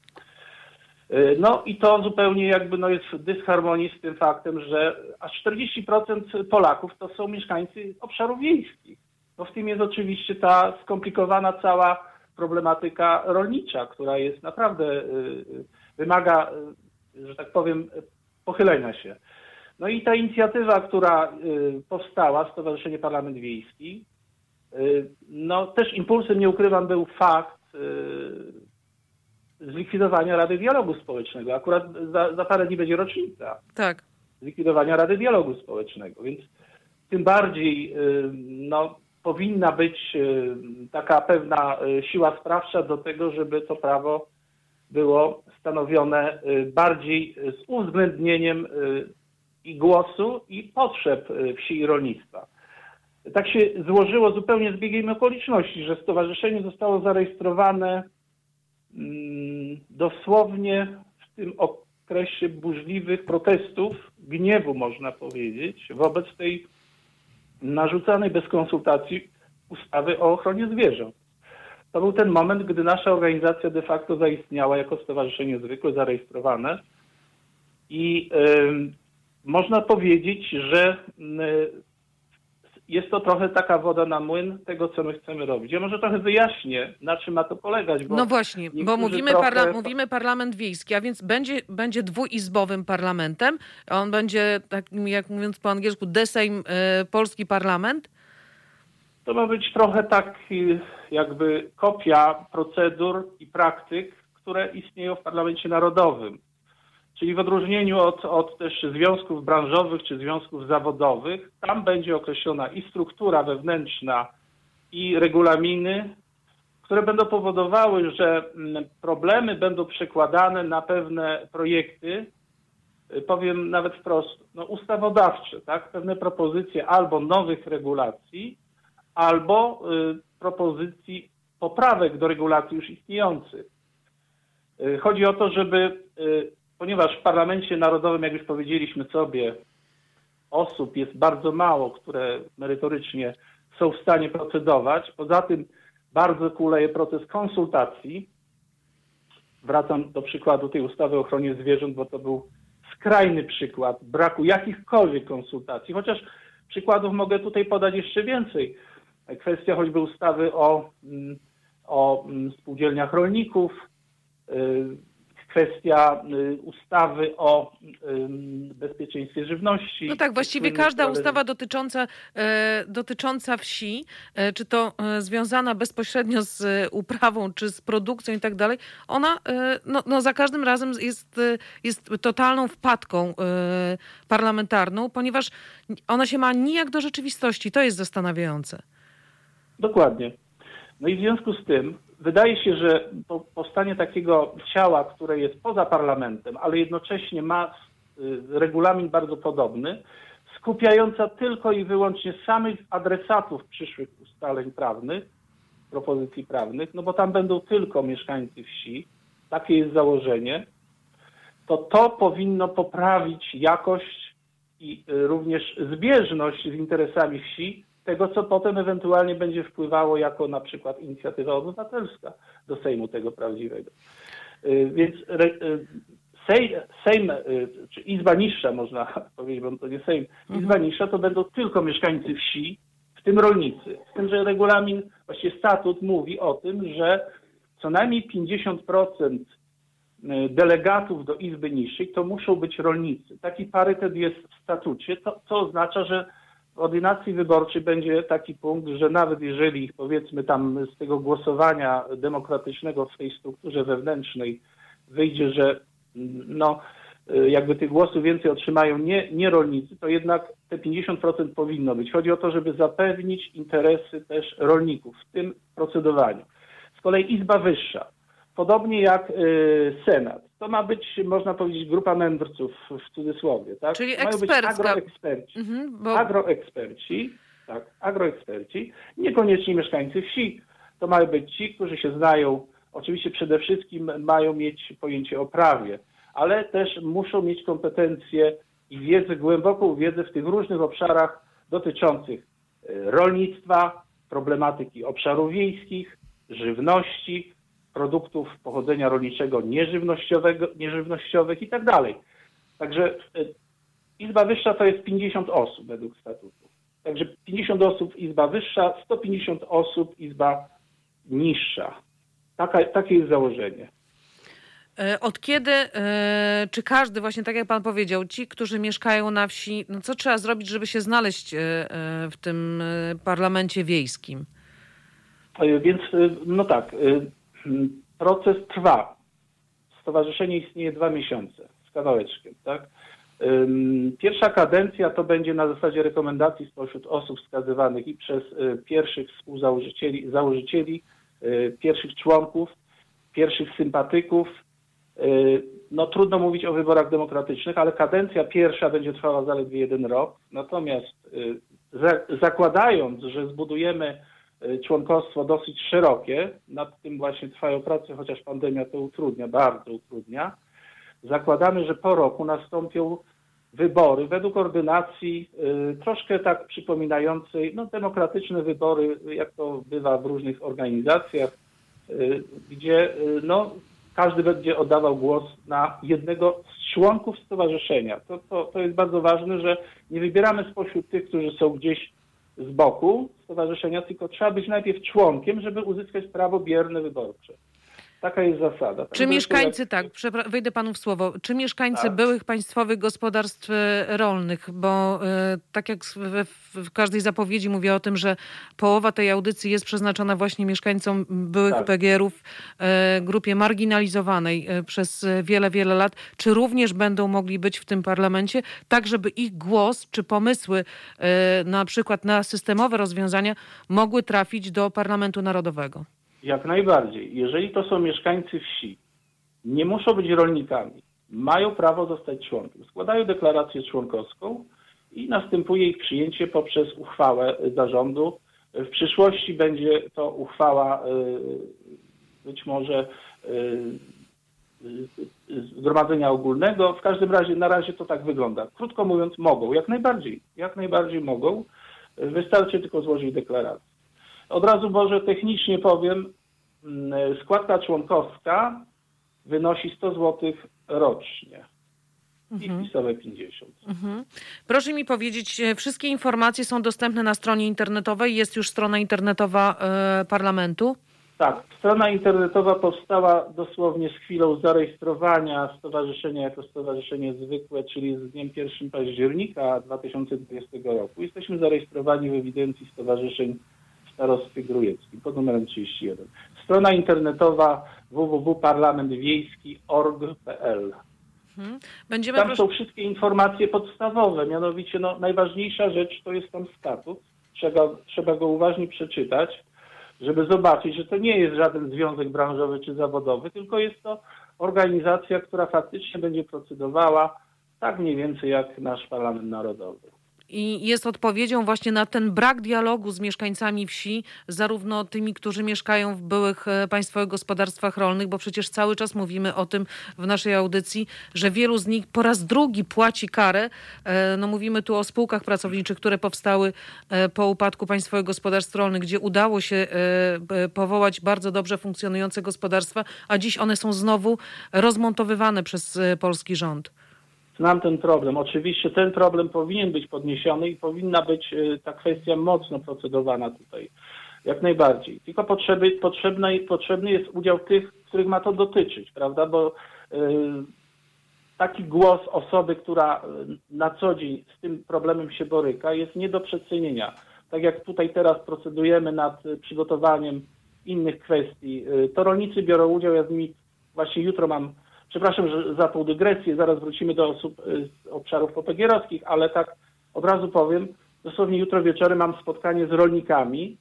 E, no i to zupełnie jakby no jest w dysharmonii z tym faktem, że aż 40% Polaków to są mieszkańcy obszarów wiejskich. No w tym jest oczywiście ta skomplikowana cała problematyka rolnicza, która jest naprawdę, e, wymaga, e, że tak powiem, pochylenia się. No i ta inicjatywa, która powstała, Stowarzyszenie Parlament Wiejski, no też impulsem, nie ukrywam, był fakt zlikwidowania Rady Dialogu Społecznego. Akurat za, za parę dni będzie rocznica. Tak. Zlikwidowania Rady Dialogu Społecznego, więc tym bardziej y, no, powinna być y, taka pewna y, siła sprawcza do tego, żeby to prawo było stanowione bardziej z uwzględnieniem i głosu, i potrzeb wsi i rolnictwa. Tak się złożyło zupełnie z biegiem okoliczności, że stowarzyszenie zostało zarejestrowane dosłownie w tym okresie burzliwych protestów gniewu, można powiedzieć, wobec tej narzucanej bez konsultacji ustawy o ochronie zwierząt. To był ten moment, gdy nasza organizacja de facto zaistniała jako stowarzyszenie zwykłe, zarejestrowane i y, można powiedzieć, że jest to trochę taka woda na młyn tego, co my chcemy robić. Ja może trochę wyjaśnię, na czym ma to polegać. no właśnie, bo mówimy, trochę... parla mówimy parlament wiejski, a więc będzie, będzie dwuizbowym parlamentem. On będzie, tak jak mówiąc po angielsku, desejm y, polski parlament. To ma być trochę tak jakby kopia procedur i praktyk, które istnieją w parlamencie narodowym. Czyli w odróżnieniu od, od też związków branżowych czy związków zawodowych, tam będzie określona i struktura wewnętrzna, i regulaminy, które będą powodowały, że mm, problemy będą przekładane na pewne projekty, y, powiem nawet wprost, no, ustawodawcze, tak? pewne propozycje albo nowych regulacji, albo y, propozycji poprawek do regulacji już istniejących. Y, chodzi o to, żeby y, ponieważ w parlamencie narodowym, jak już powiedzieliśmy sobie, osób jest bardzo mało, które merytorycznie są w stanie procedować. Poza tym bardzo kuleje proces konsultacji. Wracam do przykładu tej ustawy o ochronie zwierząt, bo to był skrajny przykład braku jakichkolwiek konsultacji, chociaż przykładów mogę tutaj podać jeszcze więcej. Kwestia choćby ustawy o, mm, o mm, spółdzielniach rolników, y, kwestia y, ustawy o bezpieczeństwie żywności. No tak, właściwie każda ustawa dotycząca, e, dotycząca wsi, e, czy to e, związana bezpośrednio z uprawą, czy z produkcją i tak dalej, ona no, no za każdym razem jest, jest totalną wpadką parlamentarną, ponieważ ona się ma nijak do rzeczywistości. To jest zastanawiające. Dokładnie. No i w związku z tym wydaje się, że powstanie takiego ciała, które jest poza parlamentem, ale jednocześnie ma y, regulamin bardzo podobny, skupiająca tylko i wyłącznie samych adresatów przyszłych ustaleń prawnych, propozycji prawnych, no bo tam będą tylko mieszkańcy wsi, takie jest założenie, to to powinno poprawić jakość i y, również zbieżność z interesami wsi tego, co potem ewentualnie będzie wpływało jako na przykład inicjatywa obywatelska do Sejmu tego prawdziwego. Y, więc y, Sejm, Sejm y, czy Izba Niższa można powiedzieć, bo to nie Sejm, Izba mhm. Niższa to będą tylko mieszkańcy wsi, w tym rolnicy. Z tym, że regulamin, właściwie statut mówi o tym, że co najmniej 50% delegatów do Izby Niższej to muszą być rolnicy. Taki parytet jest w statucie, to, co oznacza, że w ordynacji wyborczej będzie taki punkt, że nawet jeżeli powiedzmy tam z tego głosowania demokratycznego w tej strukturze wewnętrznej wyjdzie, że no jakby tych głosów więcej otrzymają nie, nie rolnicy, to jednak te 50% powinno być. Chodzi o to, żeby zapewnić interesy też rolników w tym procedowaniu. Z kolei Izba Wyższa, podobnie jak y, Senat, to ma być, można powiedzieć, grupa mędrców w cudzysłowie, tak? Czyli Mają ekspercka. być agroeksperci. Mhm, bo... Agroeksperci, tak, agroeksperci, niekoniecznie mieszkańcy wsi. To mają być ci, którzy się znają, oczywiście przede wszystkim mają mieć pojęcie o prawie, ale też muszą mieć kompetencje i wiedzę, głęboką wiedzę w tych różnych obszarach dotyczących y, rolnictwa, problematyki obszarów wiejskich, żywności, produktów pochodzenia rolniczego nieżywnościowego, nieżywnościowych i tak dalej. Także e, Izba Wyższa to jest 50 osób według statutu. Także 50 osób Izba Wyższa, 150 osób Izba Niższa. Taka, takie jest założenie. E, od kiedy, e, czy każdy, właśnie tak jak pan powiedział, ci, którzy mieszkają na wsi, no co trzeba zrobić, żeby się znaleźć w tym parlamencie wiejskim? Więc, no tak, proces trwa. Stowarzyszenie istnieje dwa miesiące z kawałeczkiem, tak? Pierwsza kadencja to będzie na zasadzie rekomendacji spośród osób wskazywanych i przez y, pierwszych współzałożycieli, założycieli, y, pierwszych członków, pierwszych sympatyków. Y, no trudno mówić o wyborach demokratycznych, ale kadencja pierwsza będzie trwała zaledwie jeden rok. Natomiast zakładając, że zbudujemy członkostwo dosyć szerokie. Nad tym właśnie trwają prace, chociaż pandemia to utrudnia, bardzo utrudnia. Zakładamy, że po roku nastąpią wybory według ordynacji y, troszkę tak przypominającej no, demokratyczne wybory, jak to bywa w różnych organizacjach, y, gdzie y, no, każdy będzie oddawał głos na jednego z członków stowarzyszenia. To, to, to jest bardzo ważne, że nie wybieramy spośród tych, którzy są gdzieś z boku stowarzyszenia, tylko trzeba być najpierw członkiem, żeby uzyskać prawo bierne wyborcze. Taka jest zasada. Czy Także mieszkańcy, jak- tak, wejdę panu w słowo, czy mieszkańcy Tak. byłych państwowych gospodarstw e, rolnych, bo e, tak jak we, w każdej zapowiedzi mówię o tym, że połowa tej audycji jest przeznaczona właśnie mieszkańcom byłych Tak. PGR-ów, e, grupie marginalizowanej e, przez wiele, wiele lat, czy również będą mogli być w tym parlamencie, tak żeby ich głos czy pomysły na przykład na systemowe rozwiązania mogły trafić do Parlamentu Narodowego? Jak najbardziej. Jeżeli to są mieszkańcy wsi, nie muszą być rolnikami, mają prawo zostać członkiem. Składają deklarację członkowską i następuje ich przyjęcie poprzez uchwałę zarządu. W przyszłości będzie to uchwała y, być może y, y, Zgromadzenia Ogólnego. W każdym razie na razie to tak wygląda. Krótko mówiąc, mogą, jak najbardziej, jak najbardziej mogą. Wystarczy tylko złożyć deklarację. Od razu może technicznie powiem, składka członkowska wynosi 100 zł rocznie i wpisowe 50. Mhm. Proszę mi powiedzieć, e, wszystkie informacje są dostępne na stronie internetowej. Jest już strona internetowa e, parlamentu. Tak, strona internetowa powstała dosłownie z chwilą zarejestrowania stowarzyszenia jako stowarzyszenie zwykłe, czyli z dniem 1 października 2020 roku. Jesteśmy zarejestrowani w ewidencji stowarzyszeń w starostwie grujeckim pod numerem 31. Strona internetowa www.parlamentwiejski.org.pl Mhm. Będziemy Tam proszę... są wszystkie informacje podstawowe, mianowicie no, najważniejsza rzecz to jest tam statut. Trzeba, trzeba go uważnie przeczytać, żeby zobaczyć, że to nie jest żaden związek branżowy czy zawodowy, tylko jest to organizacja, która faktycznie będzie procedowała tak mniej więcej jak nasz Parlament Narodowy. I jest odpowiedzią właśnie na ten brak dialogu z mieszkańcami wsi, zarówno tymi, którzy mieszkają w byłych e, państwowych gospodarstwach rolnych, bo przecież cały czas mówimy o tym w naszej audycji, że wielu z nich po raz drugi płaci karę. E, No mówimy tu o spółkach pracowniczych, które powstały e, po upadku państwowych gospodarstw rolnych, gdzie udało się powołać bardzo dobrze funkcjonujące gospodarstwa, a dziś one są znowu rozmontowywane przez polski rząd. Znam ten problem. Oczywiście ten problem powinien być podniesiony i powinna być y, ta kwestia mocno procedowana tutaj. Jak najbardziej. Tylko potrzeby, potrzebny, potrzebny jest udział tych, których ma to dotyczyć, prawda? Bo y, taki głos osoby, która y, na co dzień z tym problemem się boryka, jest nie do przecenienia. Tak jak tutaj teraz procedujemy nad przygotowaniem innych kwestii, to rolnicy biorą udział, ja z nimi właśnie jutro mam Przepraszam że za tą dygresję, zaraz wrócimy do osób y, z obszarów popegierowskich, ale tak od razu powiem, dosłownie jutro wieczorem mam spotkanie z rolnikami,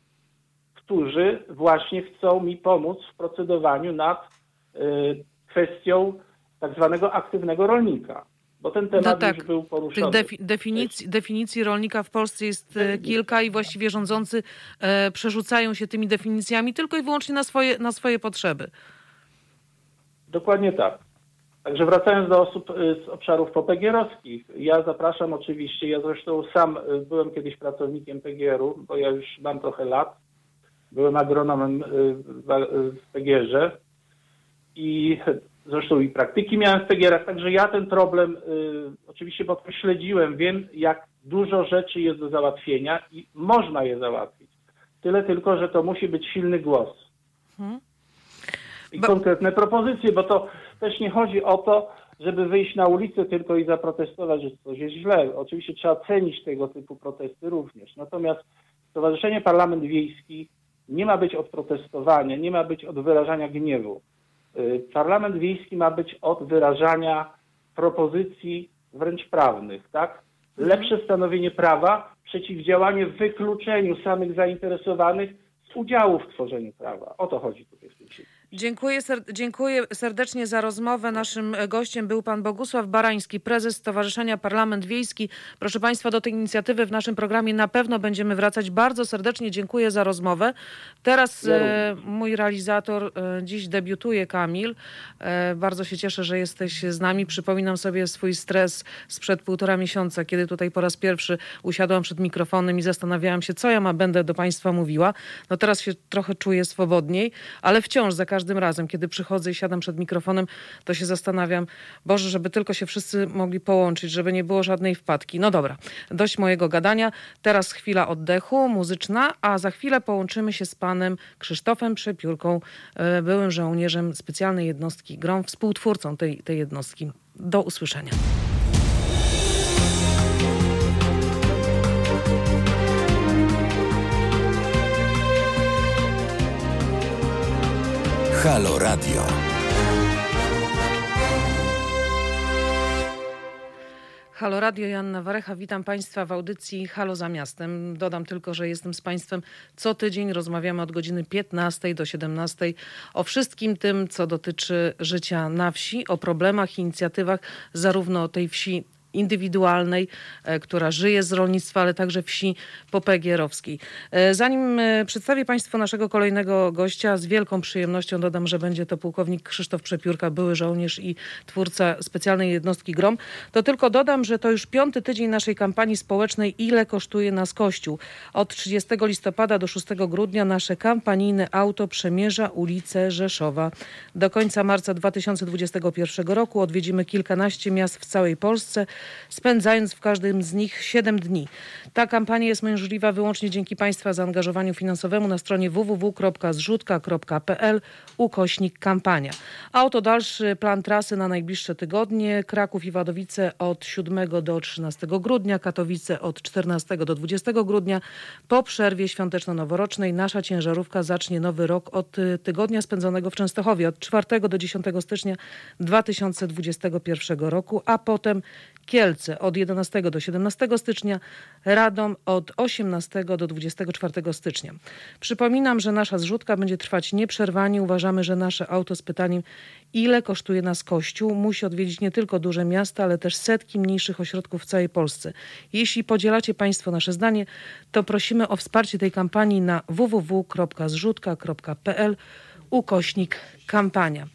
którzy właśnie chcą mi pomóc w procedowaniu nad y, kwestią tak zwanego aktywnego rolnika, bo ten temat No tak. już był Tych poruszony. defi- definicji, definicji rolnika w Polsce jest e, kilka i właściwie rządzący e, przerzucają się tymi definicjami tylko i wyłącznie na swoje, na swoje potrzeby. Dokładnie tak. Także wracając do osób y, z obszarów popegierowskich, ja zapraszam oczywiście, ja zresztą sam y, byłem kiedyś pracownikiem PGR-u, bo ja już mam trochę lat. Byłem agronomem y, w PGR-ze i zresztą i praktyki miałem w PGR-ach, także ja ten problem oczywiście potem śledziłem, wiem jak dużo rzeczy jest do załatwienia i można je załatwić. Tyle tylko, że to musi być silny głos Mhm. I konkretne propozycje, bo to też nie chodzi o to, żeby wyjść na ulicę tylko i zaprotestować, że coś jest źle. Oczywiście trzeba cenić tego typu protesty również. Natomiast Stowarzyszenie Parlament Wiejski nie ma być od protestowania, nie ma być od wyrażania gniewu. Y, Parlament Wiejski ma być od wyrażania propozycji wręcz prawnych, tak? Lepsze stanowienie prawa, przeciwdziałanie wykluczeniu samych zainteresowanych z udziału w tworzeniu prawa. O to chodzi tutaj w tym świecie. Dziękuję, dziękuję serdecznie za rozmowę. Naszym gościem był pan Bogusław Barański, prezes Stowarzyszenia Parlament Wiejski. Proszę państwa, do tej inicjatywy w naszym programie na pewno będziemy wracać. Bardzo serdecznie dziękuję za rozmowę. Teraz e, mój realizator e, dziś debiutuje, Kamil. E, bardzo się cieszę, że jesteś z nami. Przypominam sobie swój stres sprzed półtora miesiąca, kiedy tutaj po raz pierwszy usiadłam przed mikrofonem i zastanawiałam się, co ja ma będę do państwa mówiła. No teraz się trochę czuję swobodniej, ale wciąż za każdym razem, kiedy przychodzę i siadam przed mikrofonem, to się zastanawiam, Boże, żeby tylko się wszyscy mogli połączyć, żeby nie było żadnej wpadki. No dobra, dość mojego gadania. Teraz chwila oddechu muzyczna, a za chwilę połączymy się z panem Krzysztofem Przepiórką, e, byłym żołnierzem specjalnej jednostki GROM, współtwórcą tej, tej jednostki. Do usłyszenia. Halo Radio. Halo Radio, Janna Warecha, witam Państwa w audycji Halo za miastem. Dodam tylko, że jestem z Państwem co tydzień, rozmawiamy od godziny 15 do 17 o wszystkim tym, co dotyczy życia na wsi, o problemach, inicjatywach zarówno tej wsi indywidualnej, e, która żyje z rolnictwa, ale także wsi popegierowskiej. E, zanim e, przedstawię Państwu naszego kolejnego gościa, z wielką przyjemnością dodam, że będzie to pułkownik Krzysztof Przepiórka, były żołnierz i twórca specjalnej jednostki GROM, to tylko dodam, że to już piąty tydzień naszej kampanii społecznej Ile kosztuje nas Kościół? Od 30 listopada do 6 grudnia nasze kampanijne auto przemierza ulicę Rzeszowa. Do końca marca 2021 roku odwiedzimy kilkanaście miast w całej Polsce spędzając w każdym z nich 7 dni. Ta kampania jest możliwa wyłącznie dzięki Państwa zaangażowaniu finansowemu na stronie www.zrzutka.pl ukośnik kampania. A oto dalszy plan trasy na najbliższe tygodnie. Kraków i Wadowice od 7 do 13 grudnia, Katowice od 14 do 20 grudnia. Po przerwie świąteczno-noworocznej nasza ciężarówka zacznie nowy rok od tygodnia spędzonego w Częstochowie od 4 do 10 stycznia 2021 roku, a potem Kielce od 11 do 17 stycznia, Radom od 18 do 24 stycznia. Przypominam, że nasza zrzutka będzie trwać nieprzerwanie. Uważamy, że nasze auto z pytaniem, ile kosztuje nas Kościół, musi odwiedzić nie tylko duże miasta, ale też setki mniejszych ośrodków w całej Polsce. Jeśli podzielacie Państwo nasze zdanie, to prosimy o wsparcie tej kampanii na www.zrzutka.pl ukośnik kampania.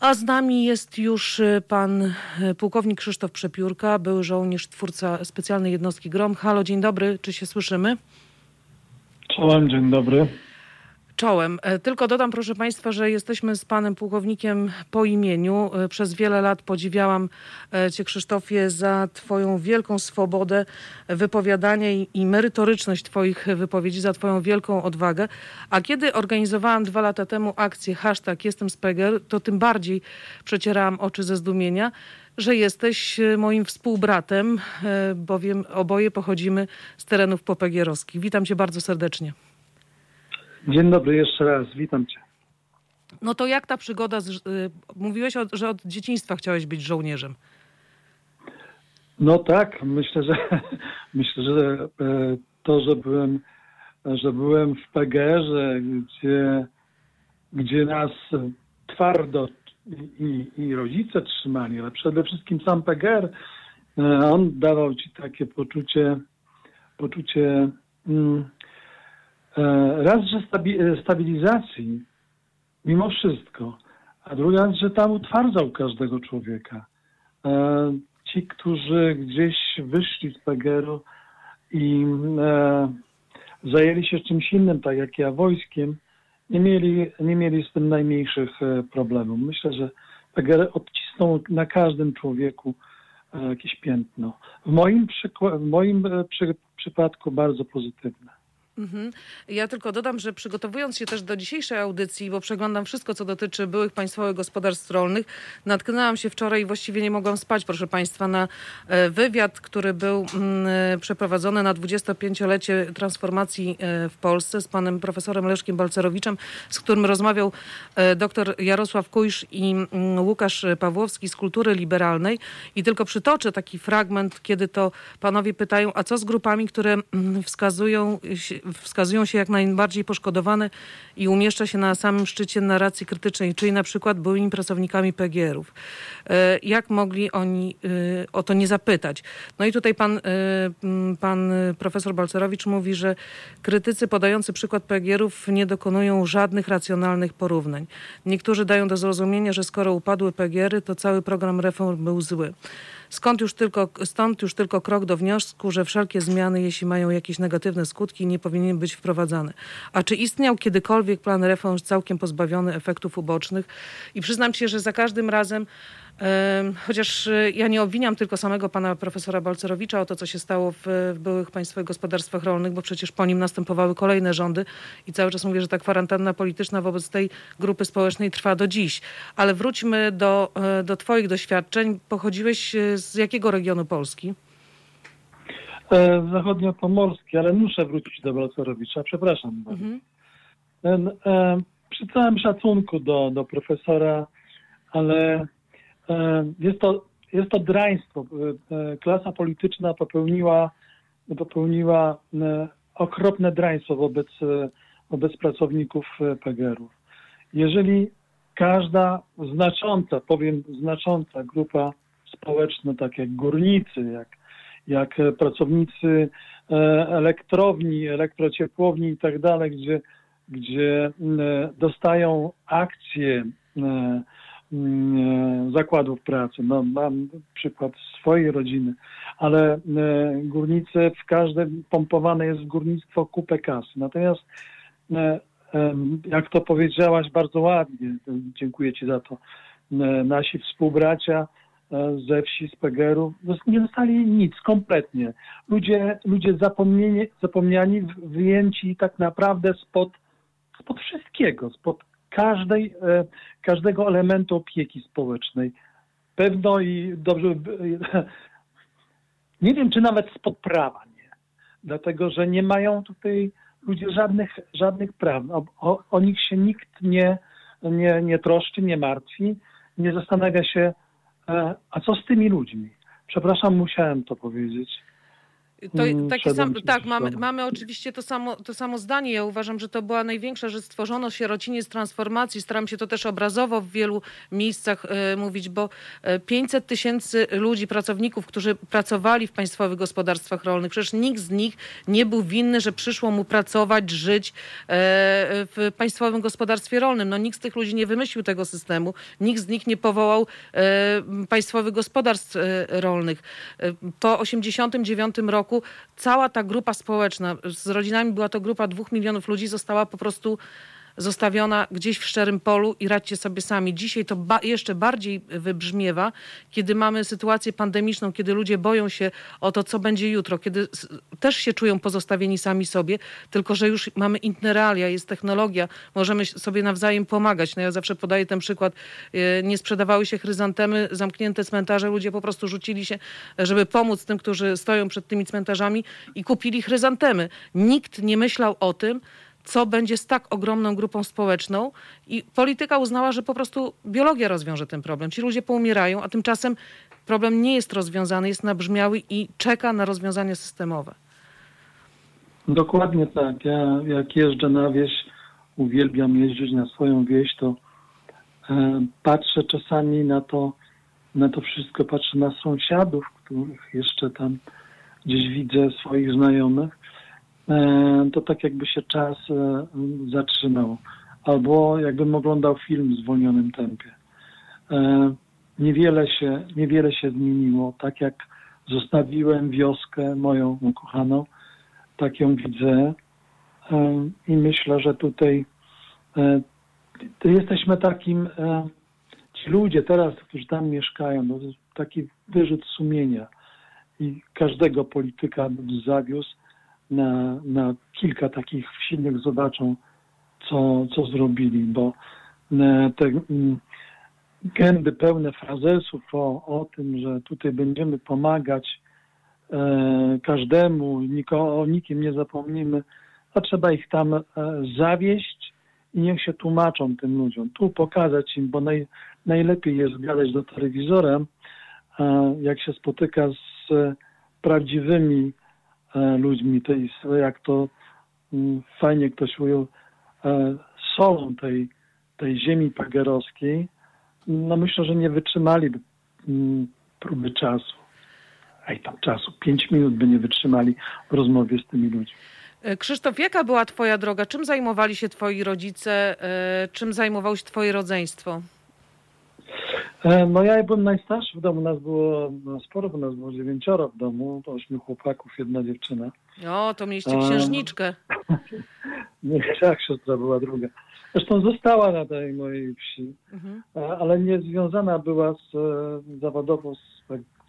A z nami jest już y, pan y, pułkownik Krzysztof Przepiórka, były żołnierz, twórca specjalnej jednostki GROM. Halo, dzień dobry, czy się słyszymy? Czołem, dzień dobry czołem. E, tylko dodam, proszę Państwa, że jesteśmy z panem pułkownikiem po imieniu. E, przez wiele lat podziwiałam e, Cię, Krzysztofie, za Twoją wielką swobodę wypowiadania i merytoryczność Twoich wypowiedzi, za Twoją wielką odwagę. A kiedy organizowałam dwa lata temu akcję hashtag Jestem Speger, to tym bardziej przecierałam oczy ze zdumienia że jesteś moim współbratem, bowiem oboje pochodzimy z terenów popegierowskich. Witam cię bardzo serdecznie. Dzień dobry jeszcze raz, witam cię. No to jak ta przygoda, z, y, mówiłeś, że od dzieciństwa chciałeś być żołnierzem. No tak, myślę, że myślę, że e, to, że byłem, że byłem w PGR-ze, gdzie, gdzie nas twardo i, i rodzice trzymali, ale przede wszystkim sam PGR, e, on dawał ci takie poczucie, poczucie mm, raz, że e, stabilizacji mimo wszystko, a druga, że tam utwardzał każdego człowieka. E, ci, którzy gdzieś wyszli z PGR-u i zajęli się czymś innym, tak jak ja, wojskiem, nie mieli, nie mieli z tym najmniejszych problemów. Myślę, że PGR odcisnął na każdym człowieku jakieś piętno. W moim, w moim przy, przypadku bardzo pozytywne. Mhm. Ja tylko dodam, że przygotowując się też do dzisiejszej audycji, bo przeglądam wszystko, co dotyczy byłych państwowych gospodarstw rolnych, natknęłam się wczoraj i właściwie nie mogłam spać, proszę Państwa, na e, wywiad, który był mm, e, przeprowadzony na 25-lecie transformacji e, w Polsce z panem profesorem Leszkiem Balcerowiczem, z którym rozmawiał dr Jarosław Kujsz i mm, Łukasz Pawłowski z Kultury Liberalnej. I tylko przytoczę taki fragment, kiedy to panowie pytają, a co z grupami, które mm, wskazują wskazują się jak najbardziej poszkodowane i umieszcza się na samym szczycie narracji krytycznej, czyli na przykład byłymi pracownikami PGR-ów. E, jak mogli oni o to nie zapytać? No i tutaj pan, pan profesor Balcerowicz mówi, że krytycy podający przykład PGR-ów nie dokonują żadnych racjonalnych porównań. Niektórzy dają do zrozumienia, że skoro upadły PGR-y, to cały program reform był zły. Skąd już tylko, stąd już tylko krok do wniosku, że wszelkie zmiany, jeśli mają jakieś negatywne skutki, nie powinien być wprowadzane. A czy istniał kiedykolwiek plan reform całkiem pozbawiony efektów ubocznych? I przyznam się, że za każdym razem Chociaż y, ja nie obwiniam tylko samego pana profesora Balcerowicza o to, co się stało w, byłych państwowych gospodarstwach rolnych, bo przecież po nim następowały kolejne rządy i cały czas mówię, że ta kwarantanna polityczna wobec tej grupy społecznej trwa do dziś. Ale wróćmy do, e, do twoich doświadczeń. Pochodziłeś e, z jakiego regionu Polski? E, zachodniopomorski, ale muszę wrócić do Balcerowicza, przepraszam. Mhm. E, przy całym szacunku do, do profesora, ale E, jest to, jest to draństwo. E, e, klasa polityczna popełniła, popełniła okropne draństwo wobec, wobec pracowników PGR-ów. Jeżeli każda znacząca, powiem znacząca grupa społeczna, tak jak górnicy, jak, jak pracownicy elektrowni, elektrociepłowni i tak dalej, gdzie, gdzie dostają akcje zakładów pracy. No, mam przykład swojej rodziny, ale e, górnicy w każdym pompowane jest w górnictwo kupę kasy. Natomiast e, jak to powiedziałaś bardzo ładnie, dziękuję Ci za to, e, nasi współbracia ze wsi, z PGR-u nie dostali nic kompletnie. Ludzie, ludzie zapomnieni, zapomniani, wyjęci tak naprawdę spod, spod wszystkiego, spod każdej, e, każdego elementu opieki społecznej. Pewno i dobrze, nie wiem, czy nawet spod prawa nie, dlatego że nie mają tutaj ludzie żadnych, żadnych praw. O, o, o nich się nikt nie, nie, nie troszczy, nie martwi, nie zastanawia się, e, a co z tymi ludźmi? Przepraszam, musiałem to powiedzieć. To, mm, taki sam, tak, mamy, mamy oczywiście to samo, to samo zdanie. Ja uważam, że to była największa, że stworzono sierociniec transformacji. Staram się to też obrazowo w wielu miejscach y, mówić, bo 500 e, tysięcy ludzi, pracowników, którzy pracowali w państwowych gospodarstwach rolnych, przecież nikt z nich nie był winny, że przyszło mu pracować, żyć y, w państwowym gospodarstwie rolnym. No nikt z tych ludzi nie wymyślił tego systemu. Nikt z nich nie powołał y, państwowych gospodarstw rolnych. Po 89 roku roku cała ta grupa społeczna z rodzinami, była to grupa dwóch milionów ludzi, została po prostu zostawiona gdzieś w szczerym polu i radźcie sobie sami. Dzisiaj to ba jeszcze bardziej wybrzmiewa, kiedy mamy sytuację pandemiczną, kiedy ludzie boją się o to, co będzie jutro, kiedy też się czują pozostawieni sami sobie, tylko że już mamy inne realia, jest technologia, możemy sobie nawzajem pomagać. No ja zawsze podaję ten przykład, e, nie sprzedawały się chryzantemy, zamknięte cmentarze, ludzie po prostu rzucili się, żeby pomóc tym, którzy stoją przed tymi cmentarzami i kupili chryzantemy. Nikt nie myślał o tym, co będzie z tak ogromną grupą społeczną. I polityka uznała, że po prostu biologia rozwiąże ten problem. Ci ludzie poumierają, a tymczasem problem nie jest rozwiązany, jest nabrzmiały i czeka na rozwiązanie systemowe. Dokładnie tak. Ja jak jeżdżę na wieś, uwielbiam jeździć na swoją wieś, to e, patrzę czasami na to, na to wszystko, patrzę na sąsiadów, których jeszcze tam gdzieś widzę, swoich znajomych to tak jakby się czas e, zatrzymał. Albo jakbym oglądał film w zwolnionym tempie. E, niewiele się, niewiele się zmieniło. Tak jak zostawiłem wioskę moją ukochaną, tak ją widzę i myślę, że tutaj jesteśmy takim, ci ludzie teraz, którzy tam mieszkają, no, taki wyrzut sumienia i każdego polityka zawiózł, na, na kilka takich silnych zobaczą, co, co zrobili, bo e, te gęby pełne frazesów o, o tym, że tutaj będziemy pomagać e, każdemu, niko, o nikim nie zapomnimy, a trzeba ich tam e, zawieść i niech się tłumaczą tym ludziom. Tu pokazać im, bo naj, najlepiej jest gadać do telewizora, jak się spotyka z prawdziwymi E, ludźmi, to jest jak to mm, fajnie ktoś ujął, e, solą tej, tej ziemi pagerowskiej, no myślę, że nie wytrzymali mm, próby czasu. Ej, tam czasu, pięć minut by nie wytrzymali w rozmowie z tymi ludźmi. E, Krzysztof, jaka była twoja droga? Czym zajmowali się twoi rodzice? E, Czym zajmowało się twoje rodzeństwo? E, No ja byłem najstarszy w domu, nas było no, sporo, bo nas było dziewięcioro w domu, ośmiu chłopaków, jedna dziewczyna. O, to mieliście księżniczkę. Nie, tak, siostra była druga. Zresztą została na tej mojej wsi, Mhm. e, ale nie związana była z, e, zawodowo z,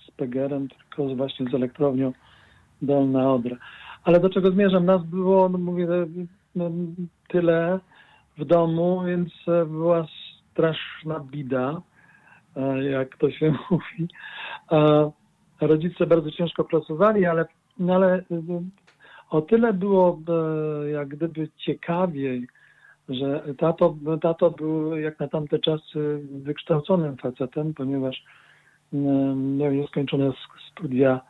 z PGR-em, tylko właśnie z elektrownią Dolna Odra. Ale do czego zmierzam? Nas było, no mówię, e, no, tyle w domu, więc e, była straszna bida, e, jak to się mówi. A rodzice bardzo ciężko pracowali, ale, no ale e, o tyle było e, jak gdyby ciekawiej, że tato, tato był jak na tamte czasy wykształconym facetem, ponieważ e, miał nieskończone sk- studia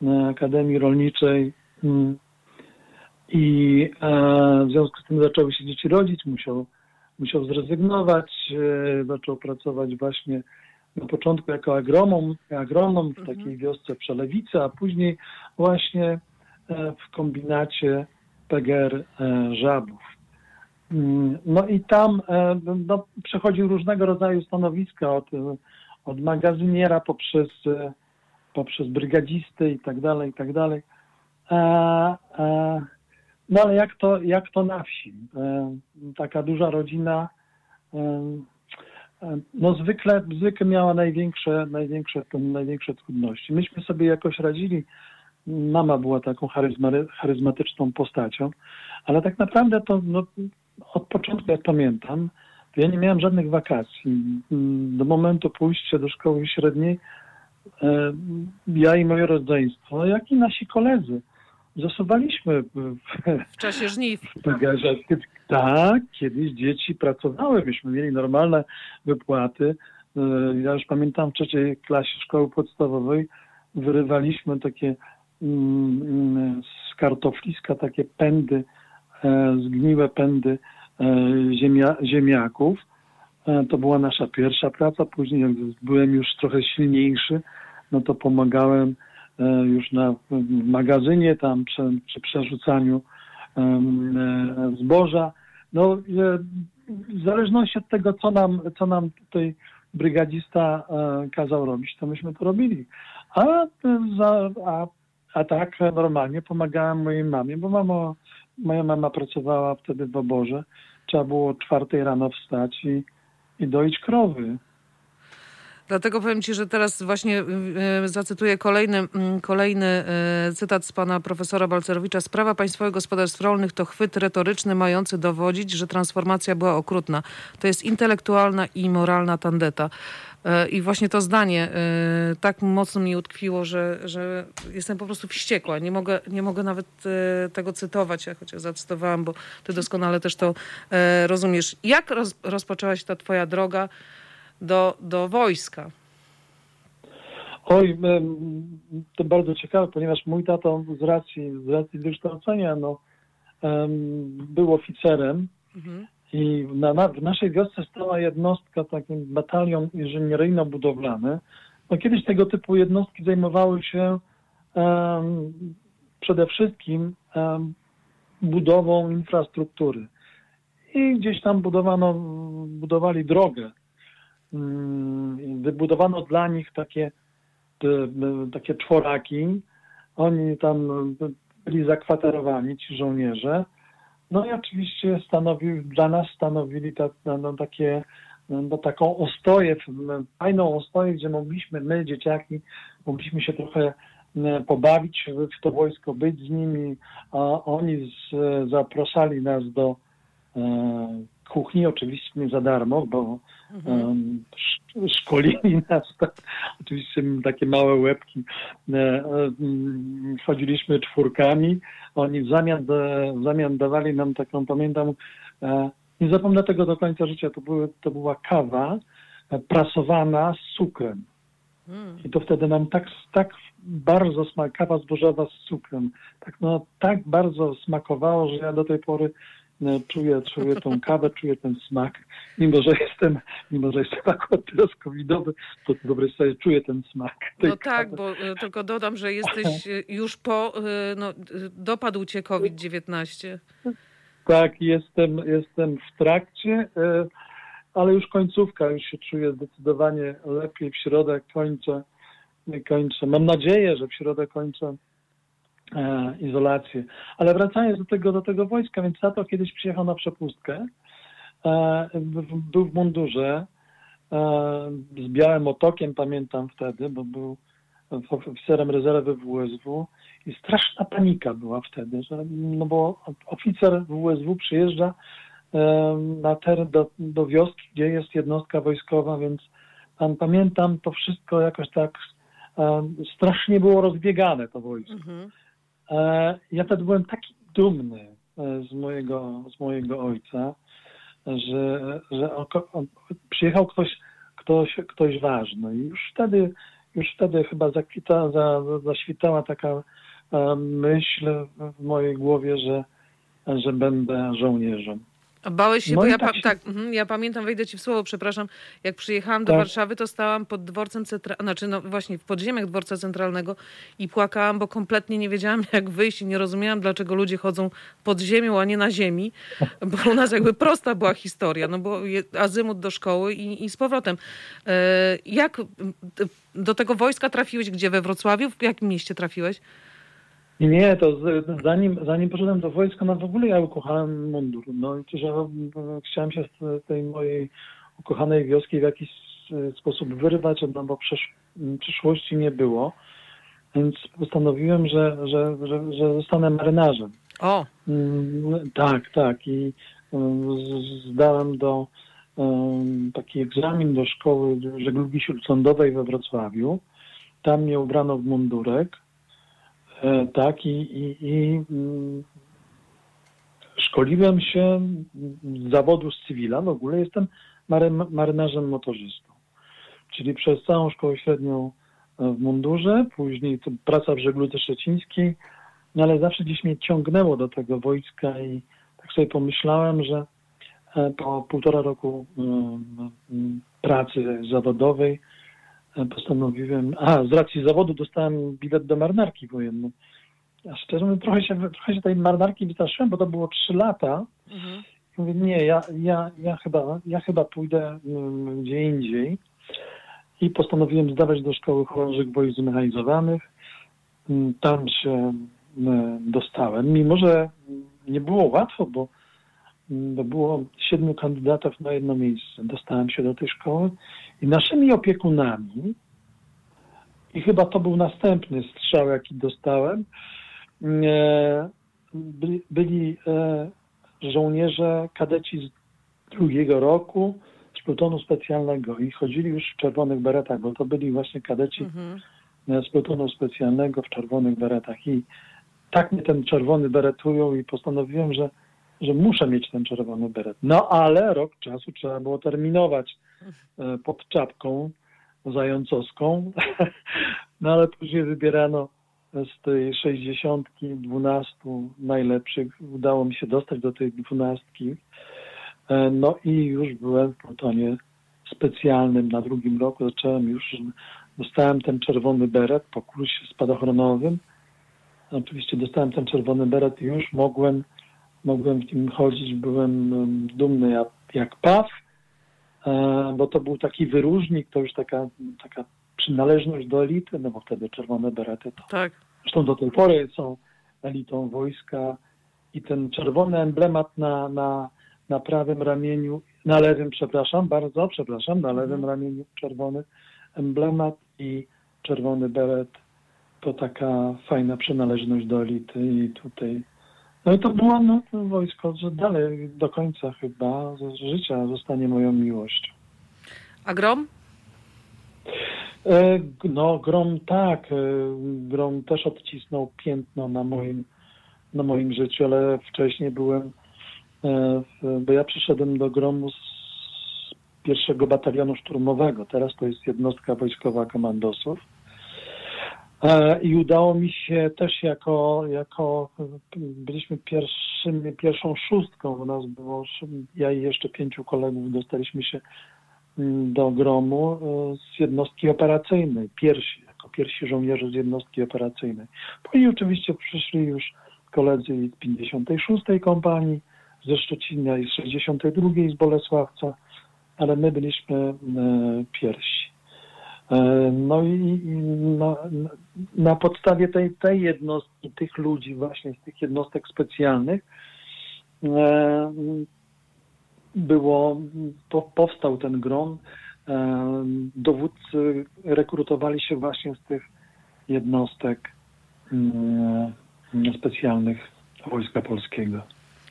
na Akademii Rolniczej i e, w związku z tym zaczęły się dzieci rodzić, musiał, musiał zrezygnować, e, zaczął pracować właśnie na początku jako agronom, agronom w takiej wiosce Przelewice, a później właśnie e, w kombinacie PGR e, Żabów. Mm, No i tam no, przechodził różnego rodzaju stanowiska od, od magazyniera poprzez, poprzez brygadzisty i tak dalej, i tak dalej. E, e, No ale jak to, jak to na wsi? E, Taka duża rodzina e, e, no zwykle, zwykle miała największe, największe, największe trudności. Myśmy sobie jakoś radzili. Mama była taką charyzma- charyzmatyczną postacią, ale tak naprawdę to no, od początku, jak pamiętam, ja nie miałem żadnych wakacji. Do momentu pójścia do szkoły średniej ja i moje rodzeństwo, jak i nasi koledzy zasuwaliśmy w, czasie żniw. Tak, kiedyś dzieci pracowały, myśmy mieli normalne wypłaty. E, Ja już pamiętam w trzeciej klasie szkoły podstawowej wyrywaliśmy takie mm, mm, z kartofliska takie pędy, e, zgniłe pędy e, ziemia, ziemniaków. To była nasza pierwsza praca. Później jak byłem już trochę silniejszy, no to pomagałem już na magazynie tam przy, przy przerzucaniu e, zboża. No, e, w zależności od tego, co nam, co nam tutaj brygadzista e, kazał robić, to myśmy to robili. A, e, a, a tak e, normalnie pomagałem mojej mamie, bo moja mama pracowała wtedy w oborze. Trzeba było czwartej rano wstać i, i doić krowy. Dlatego powiem ci, że teraz właśnie y, zacytuję kolejny, mm, kolejny y, cytat z pana profesora Balcerowicza. Sprawa Państwowych Gospodarstw Rolnych to chwyt retoryczny mający dowodzić, że transformacja była okrutna. To jest intelektualna i moralna tandeta. Y, I właśnie to zdanie y, tak mocno mi utkwiło, że, że jestem po prostu wściekła. Nie mogę, nie mogę nawet y, tego cytować, ja chociaż zacytowałam, bo ty doskonale też to y, rozumiesz. Jak roz, rozpoczęła się ta twoja droga do, do wojska? Oj, to bardzo ciekawe, ponieważ mój tato z racji, z racji wykształcenia no, był oficerem Mhm. i na, na, w naszej wiosce stała jednostka, taki batalion inżynieryjno-budowlany. No, kiedyś tego typu jednostki zajmowały się em, przede wszystkim em, budową infrastruktury. I gdzieś tam budowano, budowali drogę. Mm, Wybudowano dla nich takie takie czworaki. Oni tam byli zakwaterowani, ci żołnierze. No i oczywiście stanowił, dla nas stanowili ta, no, no, takie, no, taką ostoję, fajną ostoję, gdzie mogliśmy, my dzieciaki, mogliśmy się trochę pobawić w to wojsko, być z nimi, a oni z, zapraszali nas do e, kuchni, oczywiście nie za darmo, bo em, sz- szkolili nas, tak, oczywiście takie małe łebki. E, mm, Chodziliśmy czwórkami, oni w zamian, w zamian dawali nam taką, pamiętam, e, nie zapomnę tego do końca życia, to, były, to była kawa e, prasowana z cukrem. Mm. I to wtedy nam tak, tak bardzo smak, kawa zbożowa z cukrem, tak, no, tak bardzo smakowało, że ja do tej pory czuję, czuję tą kawę, czuję ten smak. Mimo, że jestem, mimo, że jestem akurat teraz covidowy, to dobry sobie czuję ten smak. No tak, kawy. bo y, tylko dodam, że jesteś y, już po, y, no, dopadł cię COVID-19. Tak, jestem, jestem w trakcie, e, ale już końcówka, już się czuję zdecydowanie lepiej. W środę kończę, kończę. Mam nadzieję, że w środę kończę e, izolację. Ale wracając do tego, do tego wojska, więc tato kiedyś przyjechał na przepustkę, e, był w mundurze, e, z białym otokiem, pamiętam wtedy, bo był oficerem rezerwy WSW i straszna panika była wtedy, że, no bo oficer WSW przyjeżdża na teren do, do wioski, gdzie jest jednostka wojskowa, więc tam pamiętam to wszystko jakoś tak strasznie było rozbiegane to wojsko. Mhm. E, ja wtedy byłem taki dumny e, z mojego, z mojego ojca, że, że przyjechał ktoś, ktoś, ktoś ważny. I już wtedy, już wtedy chyba zakwita, za, zaświtała taka e, myśl w mojej głowie, że, że będę żołnierzem. Bałeś się, No bo ja, tak się- tak, mhm, ja pamiętam, wejdę ci w słowo, przepraszam, jak przyjechałam do Tak. Warszawy, to stałam pod dworcem centralnym, znaczy no właśnie w podziemiach dworca centralnego i płakałam, bo kompletnie nie wiedziałam jak wyjść i nie rozumiałam, dlaczego ludzie chodzą pod ziemią, a nie na ziemi, bo u nas jakby prosta była historia, no bo azymut do szkoły i, i z powrotem. E, jak do tego wojska trafiłeś, gdzie we Wrocławiu? W jakim mieście trafiłeś? Nie, to z, zanim, zanim poszedłem do wojska, no w ogóle ja ukochałem mundur. No i że e, chciałem się z tej mojej ukochanej wioski w jakiś e, sposób wyrwać, no bo przesz, przyszłości nie było. Więc postanowiłem, że, że, że, że zostanę marynarzem. O, Mm, Tak, tak. I mm, zdałem do em, taki egzamin do szkoły żeglugi śródsądowej we Wrocławiu. Tam mnie ubrano w mundurek. E, Tak, i, i, i mm, szkoliłem się z zawodu z cywila. W ogóle jestem mary, marynarzem motorzystą. Czyli przez całą szkołę średnią e, w mundurze, później praca w żegludze szczecińskiej, no ale zawsze gdzieś mnie ciągnęło do tego wojska i tak sobie pomyślałem, że e, po półtora roku mm, mm, pracy zawodowej postanowiłem, a z racji zawodu dostałem bilet do marynarki wojennej. A szczerze mówiąc, trochę się, trochę się tej marynarki wystraszyłem, bo to było trzy lata. mhm. I Mówię, nie, ja, ja, ja, chyba, ja chyba pójdę mm, gdzie indziej. I postanowiłem zdawać do szkoły chorążych wojsk zmechanizowanych. Mm, Tam się mm, dostałem, mimo że nie było łatwo, bo bo było siedmiu kandydatów na jedno miejsce. Dostałem się do tej szkoły i naszymi opiekunami, i chyba to był następny strzał, jaki dostałem, e, byli, e, żołnierze, kadeci z drugiego roku z plutonu specjalnego i chodzili już w czerwonych beretach, bo to byli właśnie kadeci Mhm. e, z plutonu specjalnego w czerwonych beretach. I tak mnie ten czerwony beret ujął i postanowiłem, że, że muszę mieć ten czerwony beret. No ale rok czasu trzeba było terminować pod czapką zającowską. No ale później wybierano z tej 60 12 najlepszych. Udało mi się dostać do tej dwunastki. E, No i już byłem w plutonie specjalnym na drugim roku. Zacząłem już, dostałem ten czerwony beret po kursie spadochronowym. Oczywiście dostałem ten czerwony beret i już mogłem, mogłem w nim chodzić. Byłem em, dumny jak, jak paw, e, bo to był taki wyróżnik, to już taka, taka przynależność do elity, no bo wtedy czerwone berety to Tak. Zresztą do tej pory są elitą wojska i ten czerwony emblemat na, na, na prawym ramieniu, na lewym, przepraszam, bardzo, przepraszam, na lewym Mhm. ramieniu czerwony emblemat i czerwony beret to taka fajna przynależność do elity i tutaj no i to było no, wojsko, że dalej do końca chyba życia zostanie moją miłością. A grom? E, No, Grom tak. e, Grom też odcisnął piętno na moim, na moim życiu, ale wcześniej byłem, e, bo ja przyszedłem do Gromu z pierwszego batalionu szturmowego. Teraz to jest jednostka wojskowa komandosów. E, I udało mi się też jako, jako byliśmy pierwszą szóstką, u nas było, ja i jeszcze pięciu kolegów dostaliśmy się mm, do gromu e, z jednostki operacyjnej, pierwsi, jako pierwsi żołnierze z jednostki operacyjnej. Później oczywiście przyszli już koledzy z 56. kompanii ze Szczecina i z 62. z Bolesławca, ale my byliśmy e, pierwsi. E, no i na, na podstawie tej, tej jednostki, tych ludzi właśnie z tych jednostek specjalnych e, było, powstał ten gron. E, dowódcy rekrutowali się właśnie z tych jednostek specjalnych Wojska Polskiego.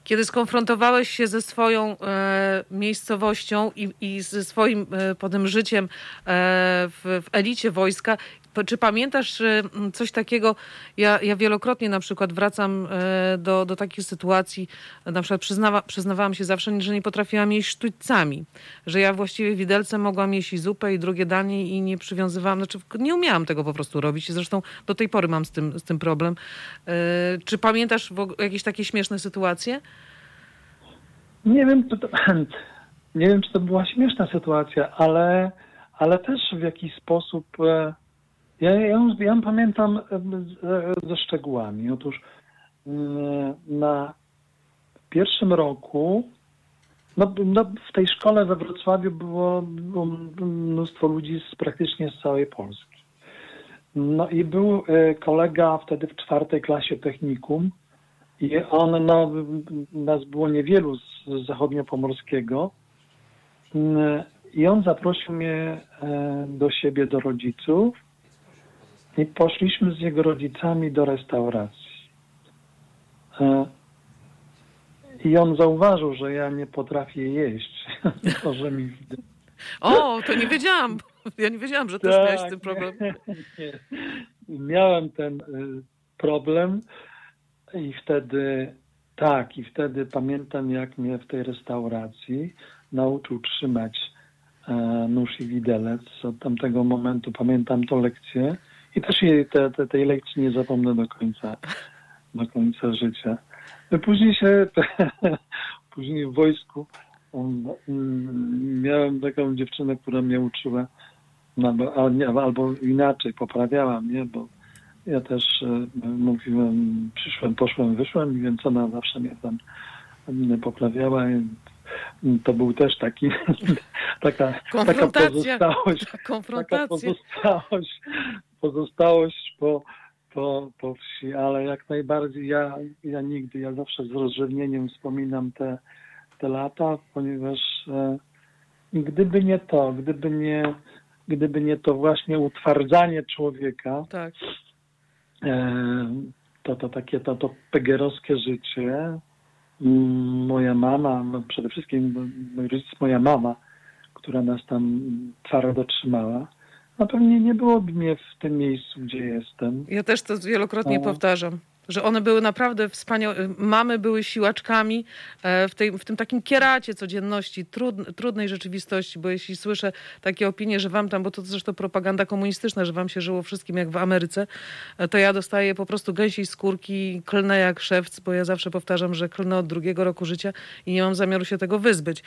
Kiedy skonfrontowałeś się ze swoją e, miejscowością i, i, ze swoim e, potem życiem e, w, w, elicie wojska, czy pamiętasz e, coś takiego? Ja, ja wielokrotnie na przykład wracam e, do, do takich sytuacji, na przykład przyznawa, przyznawałam się zawsze, że nie potrafiłam jeść sztućcami, że ja właściwie widelcem mogłam jeść i zupę i drugie danie i nie przywiązywałam, znaczy nie umiałam tego po prostu robić. Zresztą do tej pory mam z tym, z tym problem. E, czy pamiętasz jakieś takie śmieszne sytuacje? Nie wiem, to, nie wiem, czy to była śmieszna sytuacja, ale, ale też w jakiś sposób ja, ja, ja pamiętam ze, ze szczegółami. Otóż na pierwszym roku no, no, w tej szkole we Wrocławiu było, mnóstwo ludzi z praktycznie z całej Polski. No i był e, kolega wtedy w czwartej klasie technikum i on, no, nas było niewielu z zachodniopomorskiego mm, i on zaprosił mnie e, do siebie, do rodziców i poszliśmy z jego rodzicami do restauracji. E, I on zauważył, że ja nie potrafię jeść. Może mi... O, to nie wiedziałam. Ja nie wiedziałam, że też tak, miałeś ten problem. Nie, nie. Miałem ten y, problem i wtedy, tak, i wtedy pamiętam, jak mnie w tej restauracji nauczył trzymać e, nóż i widelec. Od tamtego momentu pamiętam tą lekcję i też jej, te, te, tej lekcji nie zapomnę do końca, do końca życia. No później się, później w wojsku um, miałem taką dziewczynę, która mnie uczyła, albo, albo inaczej, poprawiała mnie, bo ja też e, mówiłem, przyszłem, poszłem, wyszłem, więc ona zawsze mnie tam poprawiała. To był też taki, taka, taka pozostałość, taka pozostałość pozostałość po, po, po wsi, ale jak najbardziej ja, ja nigdy, ja zawsze z rozrzewnieniem wspominam te, te lata, ponieważ e, gdyby nie to, gdyby nie, gdyby nie to właśnie utwardzanie człowieka, tak. e, to, to takie to, to pegerowskie życie, moja mama, no przede wszystkim mój rodzic, moja mama, która nas tam twardo trzymała, no pewnie nie byłoby mnie w tym miejscu, gdzie jestem. Ja też to wielokrotnie no. powtarzam że one były naprawdę wspaniałe. Mamy były siłaczkami e, w, tej, w tym takim kieracie codzienności, trud, trudnej rzeczywistości, bo jeśli słyszę takie opinie, że wam tam, bo to zresztą propaganda komunistyczna, że wam się żyło wszystkim jak w Ameryce, e, to ja dostaję po prostu gęsiej skórki, klnę jak szewc, bo ja zawsze powtarzam, że klnę od drugiego roku życia i nie mam zamiaru się tego wyzbyć.